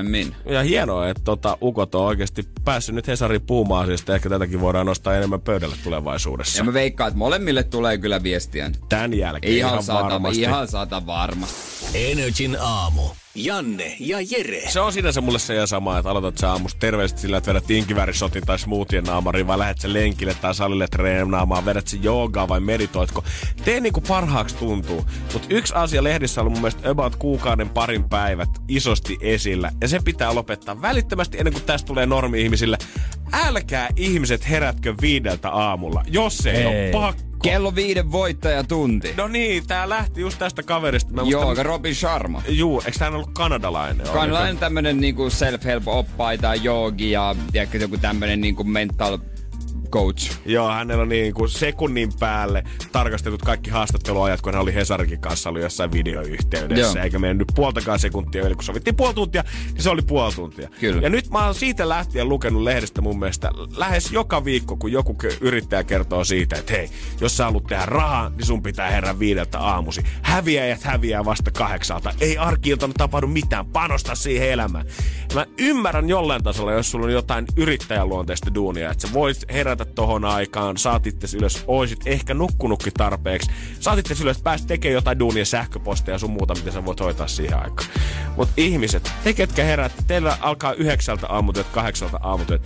B: Ja hienoa, että tota, ukot on oikeasti päässyt nyt Hesarin puhumaan asiasta. Ehkä tätäkin voidaan nostaa enemmän pöydälle tulevaisuudessa.
C: Ja mä veikkaan, että molemmille tulee kyllä viestiä.
B: Tämän jälkeen
C: Ihan,
B: ihan,
C: saata,
B: varmasti.
C: ihan saata varmasti.
A: Energin aamu. Janne ja Jere.
B: Se on sinänsä mulle se ja sama, että aloitat sä aamusta terveesti sillä, että vedät inkiväärisotin tai smoothien naamariin, vai lähdet sä lenkille tai salille treenaamaan, vedät sä joogaa vai meditoitko. Tee niinku parhaaksi tuntuu. Mutta yksi asia lehdissä on mun mielestä about kuukauden parin päivät isosti esillä, ja se pitää lopettaa välittömästi ennen kuin tästä tulee normi-ihmisille. Älkää ihmiset herätkö viideltä aamulla, jos se ei, ole pakko.
C: Kello viiden voittajatunti.
B: No niin, tää lähti just tästä kaverista. Mä
C: Joo,
B: muistan-
C: Robin Sharma.
B: Juu, eikö tää ollut kanadalainen?
C: Kanalainen tämmönen niinku self-help oppaita, joogi ja tiedätkö, joku tämmönen niinku mental coach.
B: Joo, hänellä on niin kuin sekunnin päälle tarkastetut kaikki haastatteluajat, kun hän oli Hesarikin kanssa ollut jossain videoyhteydessä.
C: Joo.
B: Eikä mennyt puoltakaan sekuntia yli, kun sovittiin puoli tuntia, niin se oli puoli tuntia.
C: Kyllä.
B: Ja nyt mä oon siitä lähtien lukenut lehdestä mun mielestä lähes joka viikko, kun joku yrittäjä kertoo siitä, että hei, jos sä haluat tehdä rahaa, niin sun pitää herran viideltä aamusi. Häviäjät häviää vasta kahdeksalta. Ei arkiiltana tapahdu mitään, panosta siihen elämään. Mä ymmärrän jollain tasolla, jos sulla on jotain yrittäjäluonteista duunia, että sä voit herätä tohon aikaan, saat itse ylös, oisit ehkä nukkunutkin tarpeeksi, saat itse ylös, pääst tekemään jotain duunia, sähköposteja ja sun muuta, mitä sä voit hoitaa siihen aikaan. Mutta ihmiset, te ketkä herät, teillä alkaa yhdeksältä aamutyöt, kahdeksalta aamutyöt,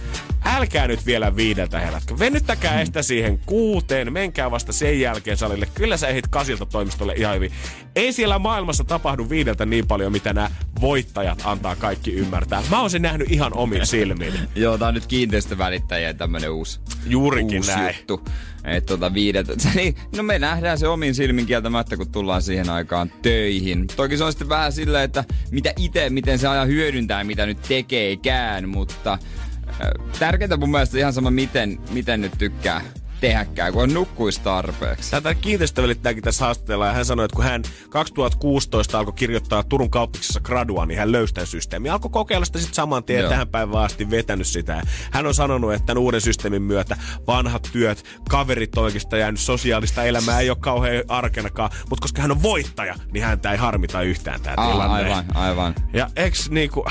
B: älkää nyt vielä viideltä herätkö. Venyttäkää estä siihen kuuteen, menkää vasta sen jälkeen salille. Kyllä sä ehdit kasilta toimistolle ihan hyvin. Ei siellä maailmassa tapahdu viideltä niin paljon, mitä nämä voittajat antaa kaikki ymmärtää. Mä oon sen nähnyt ihan omin silmin.
C: Joo, tää on nyt kiinteistövälittäjien tämmönen uusi,
B: Juurikin
C: uusi
B: näin.
C: juttu. Että tota viideltä. Niin, no me nähdään se omin silmin kieltämättä, kun tullaan siihen aikaan töihin. Toki se on sitten vähän silleen, että mitä itse, miten se aja hyödyntää, mitä nyt tekeekään, mutta äh, tärkeintä mun mielestä ihan sama, miten, miten nyt tykkää tehdäkään, kun nukkuisi tarpeeksi.
B: Tätä kiinteistövälittäjäkin tässä haastattellaan ja hän sanoi, että kun hän 2016 alkoi kirjoittaa Turun kauppiksessa gradua, niin hän löysi tämän systeemin. Alkoi kokeilla sitä sitten saman tien
C: Joo.
B: tähän päivään asti vetänyt sitä. Hän on sanonut, että tämän uuden systeemin myötä vanhat työt, kaverit oikeastaan jäänyt sosiaalista elämää ei ole kauhean arkenakaan, mutta koska hän on voittaja, niin häntä ei harmita yhtään tämä tilanne.
C: aivan, aivan.
B: Ja eks niinku...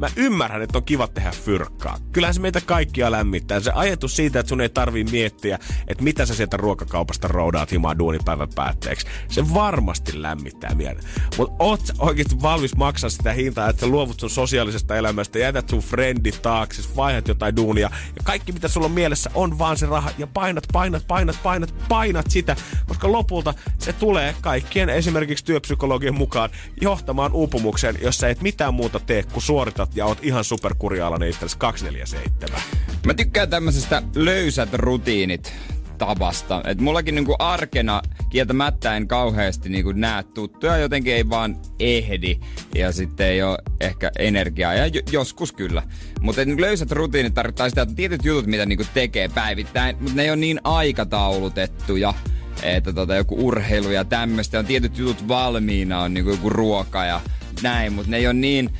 B: Mä ymmärrän, että on kiva tehdä fyrkkaa. Kyllähän se meitä kaikkia lämmittää. Se ajatus siitä, että sun ei tarvii miettiä, että mitä sä sieltä ruokakaupasta roudaat himaa duunipäivän päätteeksi. Se varmasti lämmittää mieltä. Mutta oot sä oikeasti valmis maksaa sitä hintaa, että sä luovut sun sosiaalisesta elämästä, jätät sun friendit taakse, vaihdat jotain duunia. Ja kaikki mitä sulla on mielessä on vaan se raha. Ja painat, painat, painat, painat, painat sitä. Koska lopulta se tulee kaikkien esimerkiksi työpsykologien mukaan johtamaan uupumukseen, jos sä et mitään muuta tee, kuin suoritat ja oot ihan superkurjaalainen itsellesi 247.
C: Mä tykkään tämmöisestä löysät rutiinit tavasta. Et mullakin niinku arkena kieltämättä en kauheasti niinku näe tuttuja, jotenkin ei vaan ehdi ja sitten ei ole ehkä energiaa ja jo, joskus kyllä. Mutta niinku löysät rutiinit tarkoittaa sitä, että tietyt jutut, mitä niinku tekee päivittäin, mutta ne ei ole niin aikataulutettuja että tota, joku urheilu ja tämmöistä, on tietyt jutut valmiina, on niinku joku ruoka ja näin, mutta ne ei ole niin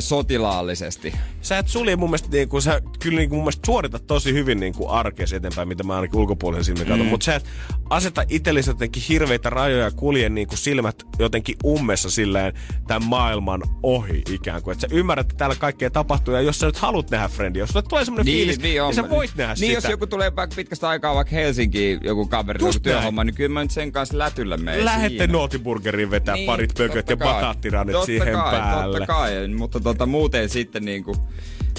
C: sotilaallisesti.
B: Sä et sulje mun mielestä, niin kuin, sä kyllä niin kuin, mun mielestä suoritat tosi hyvin niin kuin arkesi eteenpäin, mitä mä ainakin ulkopuolisen silmin katson. Mm. Mutta sä et aseta itsellesi jotenkin hirveitä rajoja ja kulje niin kuin silmät jotenkin ummessa silleen tämän maailman ohi ikään kuin. Että sä ymmärrät, että täällä kaikkea tapahtuu ja jos sä nyt haluat nähdä friendia, jos sulle tulee semmoinen
C: Niin,
B: fiilis,
C: niin, on.
B: niin sä voit nähdä
C: niin
B: sitä.
C: jos joku tulee vaikka pitkästä aikaa vaikka Helsinkiin, joku kaveri, joku työhomma, niin kyllä mä nyt sen kanssa lätyllä menen
B: Lähette
C: siinä.
B: Noottiburgeriin vetää niin, parit pököt ja
C: Totta
B: siihen
C: kai,
B: päälle.
C: Totta kai, mutta tota, muuten sitten niinku,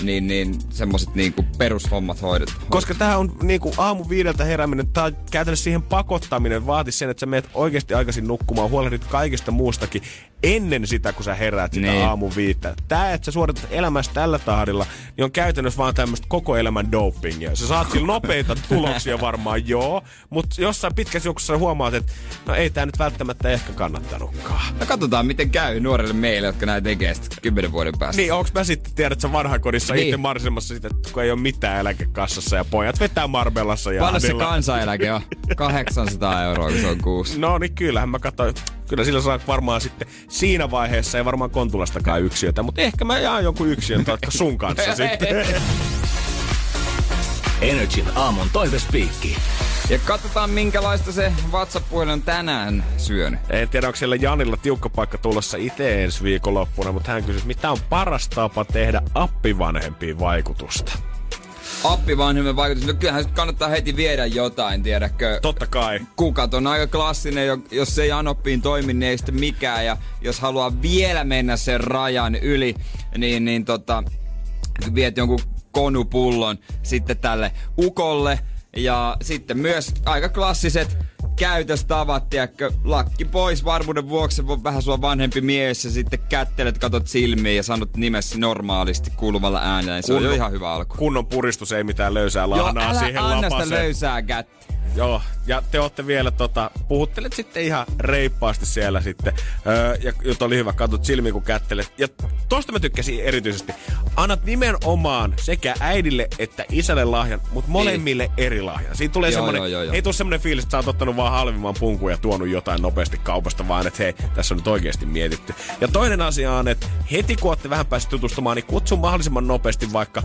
C: niin, niin semmoset niinku perushommat hoidot.
B: Koska tää on niinku aamu viideltä herääminen, on käytännössä siihen pakottaminen vaatii sen, että sä menet oikeasti aikaisin nukkumaan, huolehdit kaikesta muustakin ennen sitä, kun sä heräät sitä
C: Niin.
B: aamu viittä. Tää, että sä suoritat elämässä tällä tahdilla, niin on käytännössä vaan tämmöistä koko elämän dopingia. Sä saat sillä nopeita tuloksia varmaan, joo, mutta jossain pitkässä juoksussa huomaat, että no ei tää nyt välttämättä ehkä kannattanutkaan.
C: No katsotaan, miten käy nuorille meille, jotka näin tekee sitten kymmenen vuoden päästä.
B: Niin, onks mä sitten, tiedät sä vanhakodissa
C: Niin.
B: itse marsimassa sitä, että kun ei ole mitään eläkekassassa ja pojat vetää Marbellassa ja
C: Paljon se kansaneläke on? 800 euroa, kun se on kuusi.
B: No niin kyllähän mä katsoin, kyllä sillä saa varmaan sitten siinä vaiheessa ei varmaan Kontulastakaan yksiötä, mutta ehkä mä jaan jonkun yksiön taikka sun kanssa sitten.
A: Energin aamun toivespiikki.
C: Ja katsotaan, minkälaista se WhatsApp-puhelin on tänään syönyt.
B: En tiedä, onko siellä Janilla tiukka paikka tulossa itse ensi viikonloppuna, mutta hän kysyi, mitä on paras tapa tehdä appivanhempiin vaikutusta.
C: Appivanhemmen vaikutus. No kyllähän kannattaa heti viedä jotain, tiedäkö?
B: Totta kai.
C: Kukat on aika klassinen, jo- jos ei anoppiin toimi, niin ei sitten mikään. Ja jos haluaa vielä mennä sen rajan yli, niin, niin tota, viet jonkun konupullon sitten tälle ukolle. Ja sitten myös aika klassiset käytöstavat, tiedätkö, lakki pois varmuuden vuoksi, voi vähän sua vanhempi mies ja sitten kättelet, katot silmiin ja sanot nimesi normaalisti kuuluvalla äänellä, niin se on jo
B: Kunnon-
C: ihan hyvä alku.
B: Kunnon puristus, ei mitään löysää
C: Joo,
B: lahnaa
C: älä
B: siihen
C: anna sitä
B: lapaseen.
C: löysää kättä.
B: Joo, ja te olette vielä tota, puhuttelet sitten ihan reippaasti siellä sitten. Öö, ja jut oli hyvä, katsot silmiin kun kättelet. Ja tosta mä tykkäsin erityisesti. Annat nimenomaan sekä äidille että isälle lahjan, mutta molemmille eri lahjan. Siinä tulee
C: Joo,
B: semmonen,
C: joo, joo, joo.
B: ei tule semmonen fiilis, että sä oot ottanut vaan halvimman punkun ja tuonut jotain nopeasti kaupasta, vaan että hei, tässä on nyt oikeasti mietitty. Ja toinen asia on, että heti kun olette vähän päässyt tutustumaan, niin kutsu mahdollisimman nopeasti vaikka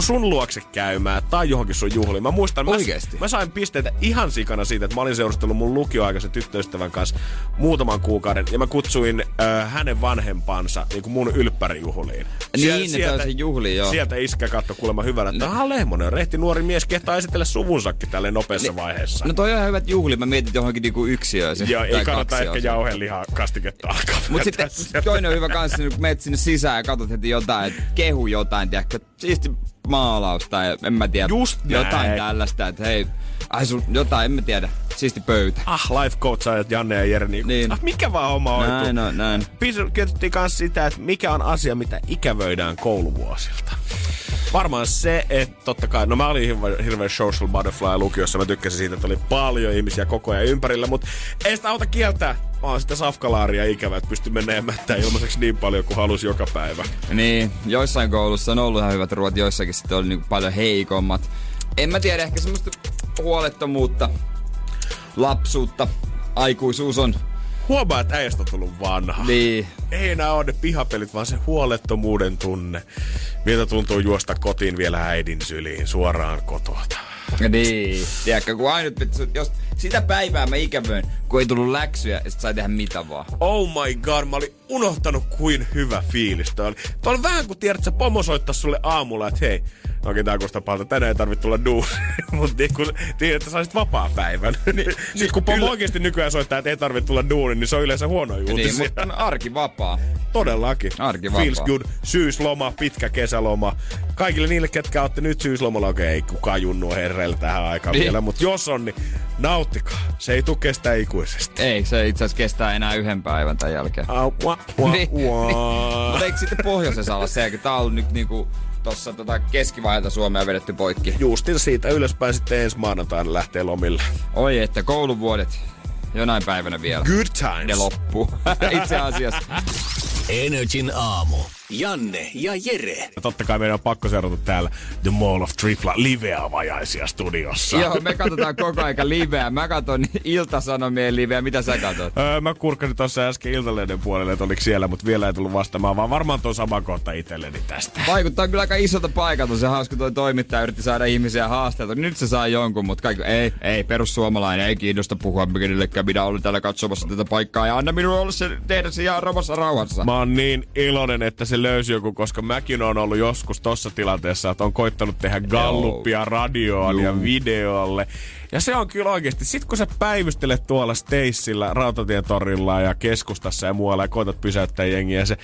B: sun luokse käymään tai johonkin sun juhliin. Mä muistan, mä,
C: Oikeesti?
B: mä sain pisteitä ihan sikana siitä, että mä olin seurustellut mun lukioaikaisen tyttöystävän kanssa muutaman kuukauden ja mä kutsuin äh, hänen vanhempansa niin kuin mun ylppärijuhliin.
C: Niin, ne tällaisiin juhliin, joo.
B: Sieltä iskä katto kuulemma hyvänä, että aha Lehmonen, rehti nuori mies kehtaa esitellä suvunsakin tälle nopeassa vaiheessa.
C: No toi on ihan hyvät juhli, mä mietin johonkin niinku yksiöön.
B: ja ei kannata ehkä jauhelihaa kastiketta alkaa.
C: Mut sitten toinen on hyvä kanssa, niin kun menet sinne sisään ja katsot heti jotain, että kehu jotain, tiedätkö, siisti maalaus tai en mä tiedä,
B: Just
C: jotain
B: näin.
C: tällaista, että hei, ai sun jotain, en mä tiedä, siisti pöytä.
B: Ah, life coachaajat Janne ja Jere, niin,
C: Niin.
B: Ah, mikä vaan homma.
C: Näin on, näin.
B: Pis- Kysyttiin myös sitä, että mikä on asia, mitä ikävöidään kouluvuosilta. Varmaan se, että totta kai, no mä olin hirveän, hirveän social butterfly lukiossa, mä tykkäsin siitä, että oli paljon ihmisiä koko ajan ympärillä, mutta ei sitä auta kieltää. Mä oon sitä safkalaaria ikävä, että pysty menemään ilmaiseksi niin paljon kuin halusi joka päivä.
C: Niin, joissain koulussa on ollut ihan hyvät ruoat, joissakin sitten oli niinku paljon heikommat. En mä tiedä, ehkä semmoista huolettomuutta, lapsuutta, aikuisuus on.
B: Huomaa, että äijästä on tullut vanha.
C: Niin,
B: Ei enää ole ne pihapelit, vaan se huolettomuuden tunne. Miltä tuntuu juosta kotiin vielä äidin syliin suoraan kotota.
C: Niin. Tiedätkö, kun ainut, jos sitä päivää mä ikävöin, kun ei tullut läksyjä ja sit sai tehdä mitä vaan.
B: Oh my god, mä olin unohtanut kuin hyvä fiilis toi oli. Toi oli vähän kuin tiedät, että se pomo soittaa sulle aamulla, että hei, okei tää kuulostaa pahalta, tänään ei tarvitse tulla duuniin. Mutta niin kun tiedät, että saisit vapaa päivän. Niin, Sitten kun pomo oikeasti nykyään soittaa, että ei tarvitse tulla duuniin, niin se on yleensä huono
C: Niin,
B: uutisia.
C: mutta on arki vapaa.
B: Todellakin.
C: Arki
B: Feels
C: vapaa.
B: good. Syysloma, pitkä kesäloma. Kaikille niille, ketkä olette nyt syyslomalla, okei, ei kukaan junnu herreillä tähän aikaan
C: Niin.
B: vielä. Mutta jos on, niin nauttikaa. Se ei tule kestää ikuisesti.
C: Ei, se itse asiassa kestää enää yhden päivän tämän jälkeen.
B: Au, wa, wa,
C: Niin,
B: wa.
C: Mutta eikö sitten pohjoisessa olla se, että tää on nyt niinku tossa tota keskivaiheelta Suomea vedetty poikki.
B: Justin siitä ylöspäin sitten ensi maanantaina lähtee lomille.
C: Oi, että kouluvuodet jonain päivänä vielä.
B: Good times.
C: Ne loppuu. Itse asiassa.
A: Energin aamu. Janne ja Jere.
B: Ja totta kai meidän on pakko seurata täällä The Mall of Tripla live-avajaisia studiossa.
C: Joo, me katsotaan koko aika liveä. Mä katson Ilta-Sanomien liveä. Mitä sä katsot?
B: Öö, mä kurkkasin tuossa äsken Iltalehden puolelle, että oliko siellä, mutta vielä ei tullut vastaamaan, vaan varmaan tuon sama kohta itselleni tästä.
C: Vaikuttaa kyllä aika isolta paikalta. Se hauska toi toimittaja yritti saada ihmisiä haasteelta. Nyt se saa jonkun, mutta kaikki, ei, ei, perussuomalainen, ei kiinnosta puhua kenellekään. Minä olen täällä katsomassa tätä paikkaa ja anna minulle olla se, tehdä se ihan romassa rauhassa.
B: Mä oon niin iloinen, että se löysi joku, koska mäkin on ollut joskus tossa tilanteessa, että on koittanut tehdä galluppia radioon ja videolle. Ja se on kyllä oikeasti, sit kun sä päivystelet tuolla Stacella, Rautatietorilla ja keskustassa ja muualla ja koitat pysäyttää jengiä, se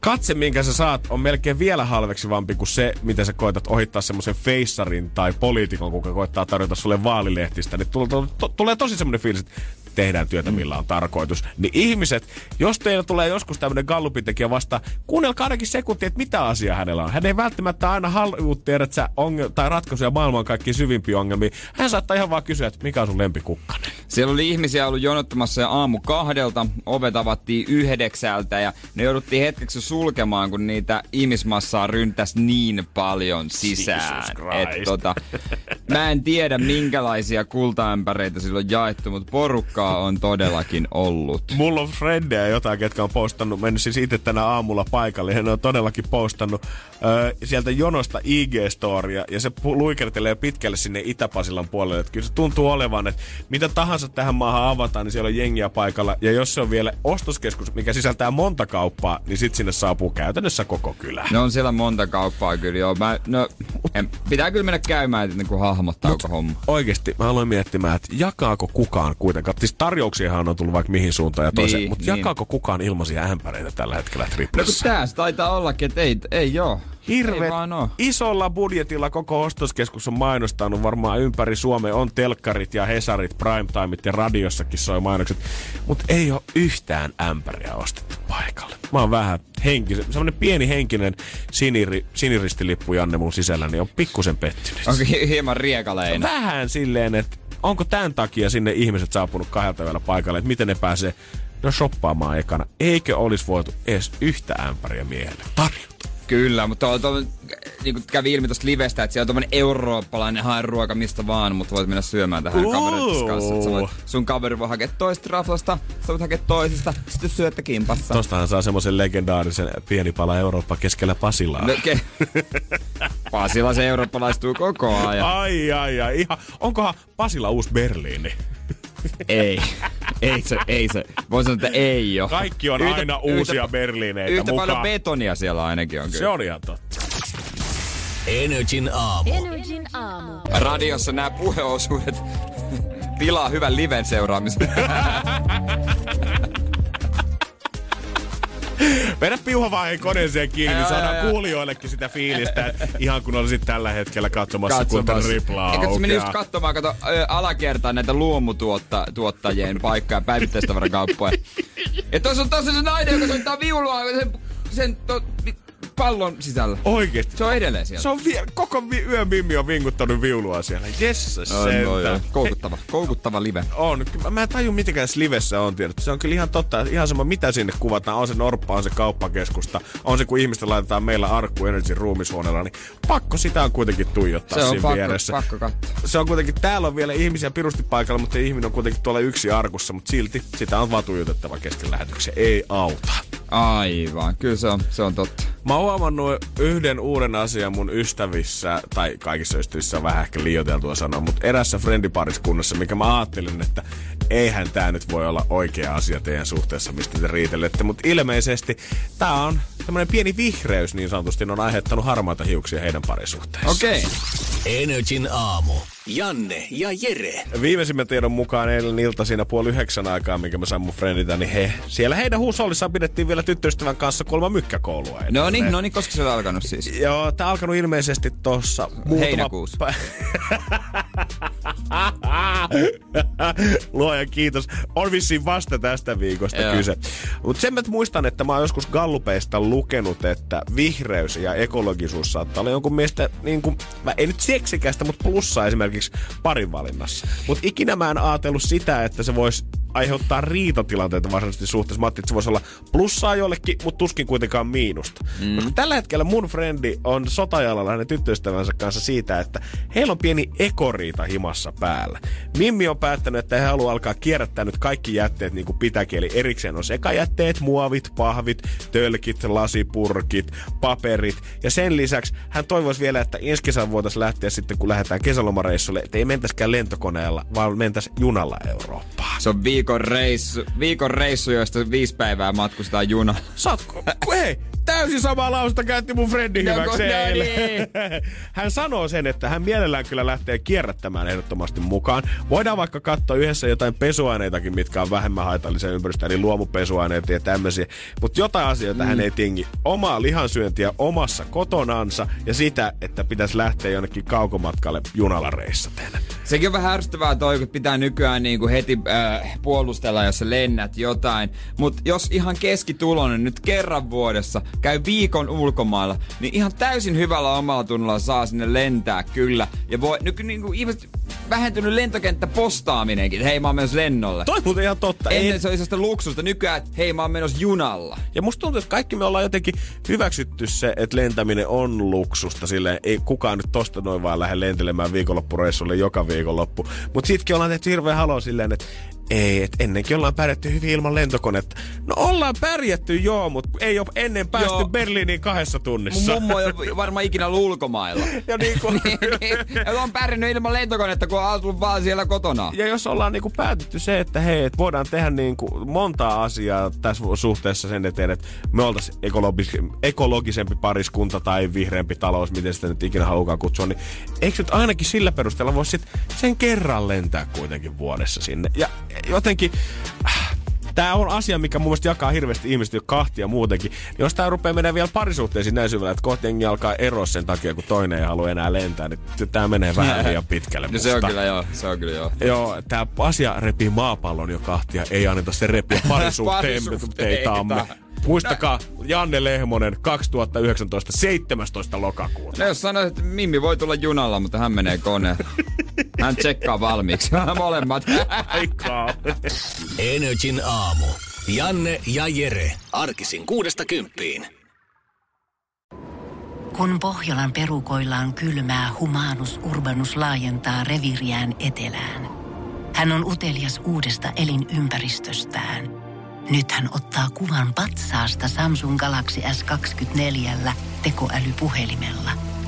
B: katse, minkä sä saat, on melkein vielä halveksivampi kuin se, miten sä koetat ohittaa semmoisen feissarin tai poliitikon, kuka koittaa tarjota sulle vaalilehtistä. Niin tulee, to, tulee tosi semmoinen fiilis, että tehdään työtä, millä on tarkoitus. Niin ihmiset, jos teillä tulee joskus tämmöinen gallupin tekijä vasta, kuunnelkaa ainakin sekuntia, että mitä asiaa hänellä on. Hän ei välttämättä aina halua tiedä, että ongel- tai ratkaisuja maailman kaikki syvimpiä ongelmia. Hän saattaa ihan vaan kysyä, että mikä on sun lempikukkanen.
C: Siellä oli ihmisiä ollut jonottamassa jo aamu kahdelta, ovet avattiin yhdeksältä ja ne jouduttiin hetkeksi sulkemaan, kun niitä ihmismassaa ryntäs niin paljon sisään. Et, tota, mä en tiedä minkälaisia kultaämpäreitä silloin jaettu, mutta porukkaa on todellakin ollut.
B: Mulla on frendejä jotain, ketkä on postannut, mennyt siis itse tänä aamulla paikalle, ja ne on todellakin postannut ö, sieltä jonosta IG-storia, ja se luikertelee pitkälle sinne Itäpasilan puolelle. Että kyllä se tuntuu olevan, että mitä tahansa tähän maahan avataan, niin siellä on jengiä paikalla, ja jos se on vielä ostoskeskus, mikä sisältää monta kauppaa, niin sit sinne saapuu käytännössä koko kylä.
C: Ne on siellä monta kauppaa kyllä joo. Mä, no, en, pitää kyllä mennä käymään, että niin hahmottaa
B: Mut-
C: koko homma.
B: Oikeesti, mä aloin miettimään, että jakaako kukaan kuitenkaan, siis tarjouksiahan on tullut vaikka mihin suuntaan ja toiseen,
C: Niin,
B: mutta
C: niin.
B: jakaako kukaan ilmaisia ämpäreitä tällä hetkellä
C: No kun
B: triplassa?
C: tää taitaa ollakin, että ei, ei joo. Oo.
B: isolla budjetilla koko ostoskeskus on mainostanut varmaan ympäri Suomea. On telkkarit ja hesarit, primetimeit ja radiossakin soi mainokset. Mutta ei ole yhtään ämpäriä ostettu paikalle. Mä oon vähän henkisen, semmonen pieni henkinen siniri, siniristilippu Janne mun sisällä, niin on pikkusen pettynyt.
C: Onko hi- hieman riekaleina?
B: Vähän silleen, että onko tämän takia sinne ihmiset saapunut kahdelta vielä paikalle, että miten ne pääsee no shoppaamaan ekana. Eikö olisi voitu edes yhtä ämpäriä miehelle tarjota?
C: Kyllä, mutta tuo, tuo, niin kuin kävi ilmi tuosta livestä, että siellä on tommonen eurooppalainen hae ruoka mistä vaan, mutta voit mennä syömään tähän kavereiden kanssa. Että voit, sun kaveri voi hakea toista raflasta, sä voit hakea toisesta, sitten syötte kimpassa.
B: Tostahan saa semmoisen legendaarisen pieni pala Eurooppa keskellä Pasilaa.
C: No, ke- Pasila se eurooppalaistuu koko ajan.
B: Ai, ai, ai. Ihan, onkohan Pasila uusi Berliini?
C: Ei. Ei se, ei se. Voin sanoa, että ei oo.
B: Kaikki on aina uusia Berliineitä
C: Yhtä
B: mukaan.
C: paljon betonia siellä ainakin on
B: Se
C: kyllä.
B: on ihan totta.
A: Energin aamu.
F: Energin aamu.
C: Radiossa nämä puheosuudet pilaa hyvän liven seuraamisen.
B: Vedä piuhavaiheen koneeseen kiinni, niin saadaan kuulijoillekin sitä fiilistä, että ihan kun olisit tällä hetkellä katsomassa, kun
C: katsomassa.
B: riplaa
C: Eikä se meni just katsomaan, kato ö, alakertaan näitä luomutuottajien paikkaa ja päivittäistavarakauppoja. ja tuossa on tossa se nainen, joka soittaa viulua sen, sen to, pallon sisällä.
B: Oikeesti.
C: Se on edelleen siellä.
B: Se on vie, koko vi- yön Mimmi on vinkuttanut viulua siellä. Jes,
C: On, on, joo.
B: sentään.
C: Koukuttava, koukuttava live.
B: On. Mä en taju, mitenkään livessä on tiedetty. Se on kyllä ihan totta. Ihan sama, mitä sinne kuvataan. On se Norppa, on se kauppakeskusta. On se, kun ihmistä laitetaan meillä arkku Energy ruumishuoneella. Niin pakko sitä on kuitenkin tuijottaa
C: Se on
B: siinä
C: pakko,
B: vieressä.
C: pakko katsoa.
B: Se on kuitenkin, täällä on vielä ihmisiä pirusti paikalla, mutta ihminen on kuitenkin tuolla yksi arkussa. Mutta silti sitä on vaan tuijotettava kesken lähetyksiä. Ei auta.
C: Aivan, kyllä se on, se on totta.
B: Mä oon huomannut yhden uuden asian mun ystävissä, tai kaikissa ystävissä on vähän ehkä liioiteltua sanoa, mutta erässä friendipariskunnassa, mikä mä ajattelin, että eihän tää nyt voi olla oikea asia teidän suhteessa, mistä te riitelette. Mutta ilmeisesti tää on tämmönen pieni vihreys niin sanotusti, on aiheuttanut harmaita hiuksia heidän parisuhteessa.
C: Okei.
A: Energin aamu. Janne ja Jere.
B: Viimeisimmän tiedon mukaan eilen ilta siinä puoli yhdeksän aikaa, minkä mä sain mun friendiltä, niin he, siellä heidän huusollissaan pidettiin vielä tyttöystävän kanssa kolma mykkäkoulua.
C: No
B: edelleen.
C: niin, no niin, koska se on alkanut siis?
B: Joo, tää on alkanut ilmeisesti tossa muutama...
C: Heinäkuussa.
B: Luoja kiitos. On vissiin vasta tästä viikosta
C: Joo.
B: kyse. Mutta sen mä muistan, että mä oon joskus Gallupeista lukenut, että vihreys ja ekologisuus saattaa olla jonkun mielestä, niin kuin, mä ei nyt seksikästä, mutta plussaa esimerkiksi parin valinnassa. Mutta ikinä mä en ajatellut sitä, että se voisi aiheuttaa riitatilanteita varsinaisesti suhteessa. Mä ajattelin, että se voisi olla plussaa jollekin, mutta tuskin kuitenkaan miinusta. Mm. Koska tällä hetkellä mun frendi on sotajalalla hänen tyttöystävänsä kanssa siitä, että heillä on pieni ekoriita himassa päällä. Mimmi on päättänyt, että he haluaa alkaa kierrättää nyt kaikki jätteet niin kuin pitääkin. Eli erikseen on sekajätteet, muovit, pahvit, tölkit, lasipurkit, paperit. Ja sen lisäksi hän toivoisi vielä, että ensi kesän voitaisiin lähteä sitten, kun lähdetään kesälomareissulle, että ei mentäskään lentokoneella, vaan mentäisi junalla Eurooppaan.
C: Se on viikon reissu, viikon reissu joista viisi päivää matkustaa juna.
B: Saatko? Hei, täysin samaa lausta käytti mun frendi
C: No,
B: hyväksi
C: no niin.
B: Hän sanoo sen, että hän mielellään kyllä lähtee kierrättämään ehdottomasti mukaan. Voidaan vaikka katsoa yhdessä jotain pesuaineitakin, mitkä on vähemmän haitallisia ympäristöä, eli luomupesuaineita ja tämmöisiä. Mutta jotain asioita mm. hän ei tingi. Omaa lihansyöntiä omassa kotonansa ja sitä, että pitäisi lähteä jonnekin kaukomatkalle junalla reissaten.
C: Sekin on vähän ärsyttävää toi, kun pitää nykyään niin kuin heti äh, puolustella, jos sä lennät jotain. Mutta jos ihan keskitulonen nyt kerran vuodessa käy viikon ulkomailla, niin ihan täysin hyvällä omalla tunnolla saa sinne lentää kyllä. Ja voi, nyt niin kuin ihmiset vähentynyt lentokenttä postaaminenkin, että hei mä oon menossa lennolle.
B: Toi muuten ihan totta.
C: Ennen
B: Ei,
C: se oli sellaista luksusta, nykyään, että hei mä oon menossa junalla.
B: Ja musta tuntuu, että kaikki me ollaan jotenkin hyväksytty se, että lentäminen on luksusta. Silleen ei kukaan nyt tosta noin vaan lähde lentelemään viikonloppureissulle joka viikonloppu. Mutta sitkin ollaan tehty hirveän haloo silleen, että ei, että ennenkin ollaan pärjätty hyvin ilman lentokonetta. No ollaan pärjätty joo, mutta ei ole ennen päästy
C: Joo.
B: Berliiniin kahdessa
C: Mun
B: tunnissa.
C: mummo ei varmaan ikinä ollut ulkomailla.
B: ja, niin kuin,
C: Ja on pärjännyt ilman lentokonetta, kun on asunut vaan siellä kotona.
B: ja jos ollaan niinku päätetty se, että hei, et voidaan tehdä niinku montaa asiaa tässä suhteessa sen eteen, että me oltaisiin ekologis- ekologisempi pariskunta tai vihreämpi talous, miten sitä nyt ikinä halukaan kutsua, niin eikö nyt ainakin sillä perusteella voisi sen kerran lentää kuitenkin vuodessa sinne? Ja jotenkin... Äh, Tämä on asia, mikä mun mielestä jakaa hirveästi ihmiset jo kahtia muutenkin. Jos tämä rupeaa menemään vielä parisuhteisiin näin syvällä, että kohta jengi alkaa eroa sen takia, kun toinen ei halua enää lentää, niin tämä menee vähän liian pitkälle
C: No se on kyllä joo, se on kyllä joo.
B: Joo, tämä asia repii maapallon jo kahtia, ei anneta se repiä parisuhteitamme.
C: Parisuhteita.
B: Muistakaa, Janne Lehmonen, 2019, 17. lokakuuta.
C: No jos sanoit, että Mimmi voi tulla junalla, mutta hän menee koneen. Hän tsekkaa valmiiksi. Molemmat.
B: Aikaa.
A: Energin aamu. Janne ja Jere. Arkisin kuudesta kymppiin.
G: Kun Pohjolan perukoillaan kylmää, humanus urbanus laajentaa reviriään etelään. Hän on utelias uudesta elinympäristöstään. Nyt hän ottaa kuvan patsaasta Samsung Galaxy S24 tekoälypuhelimella.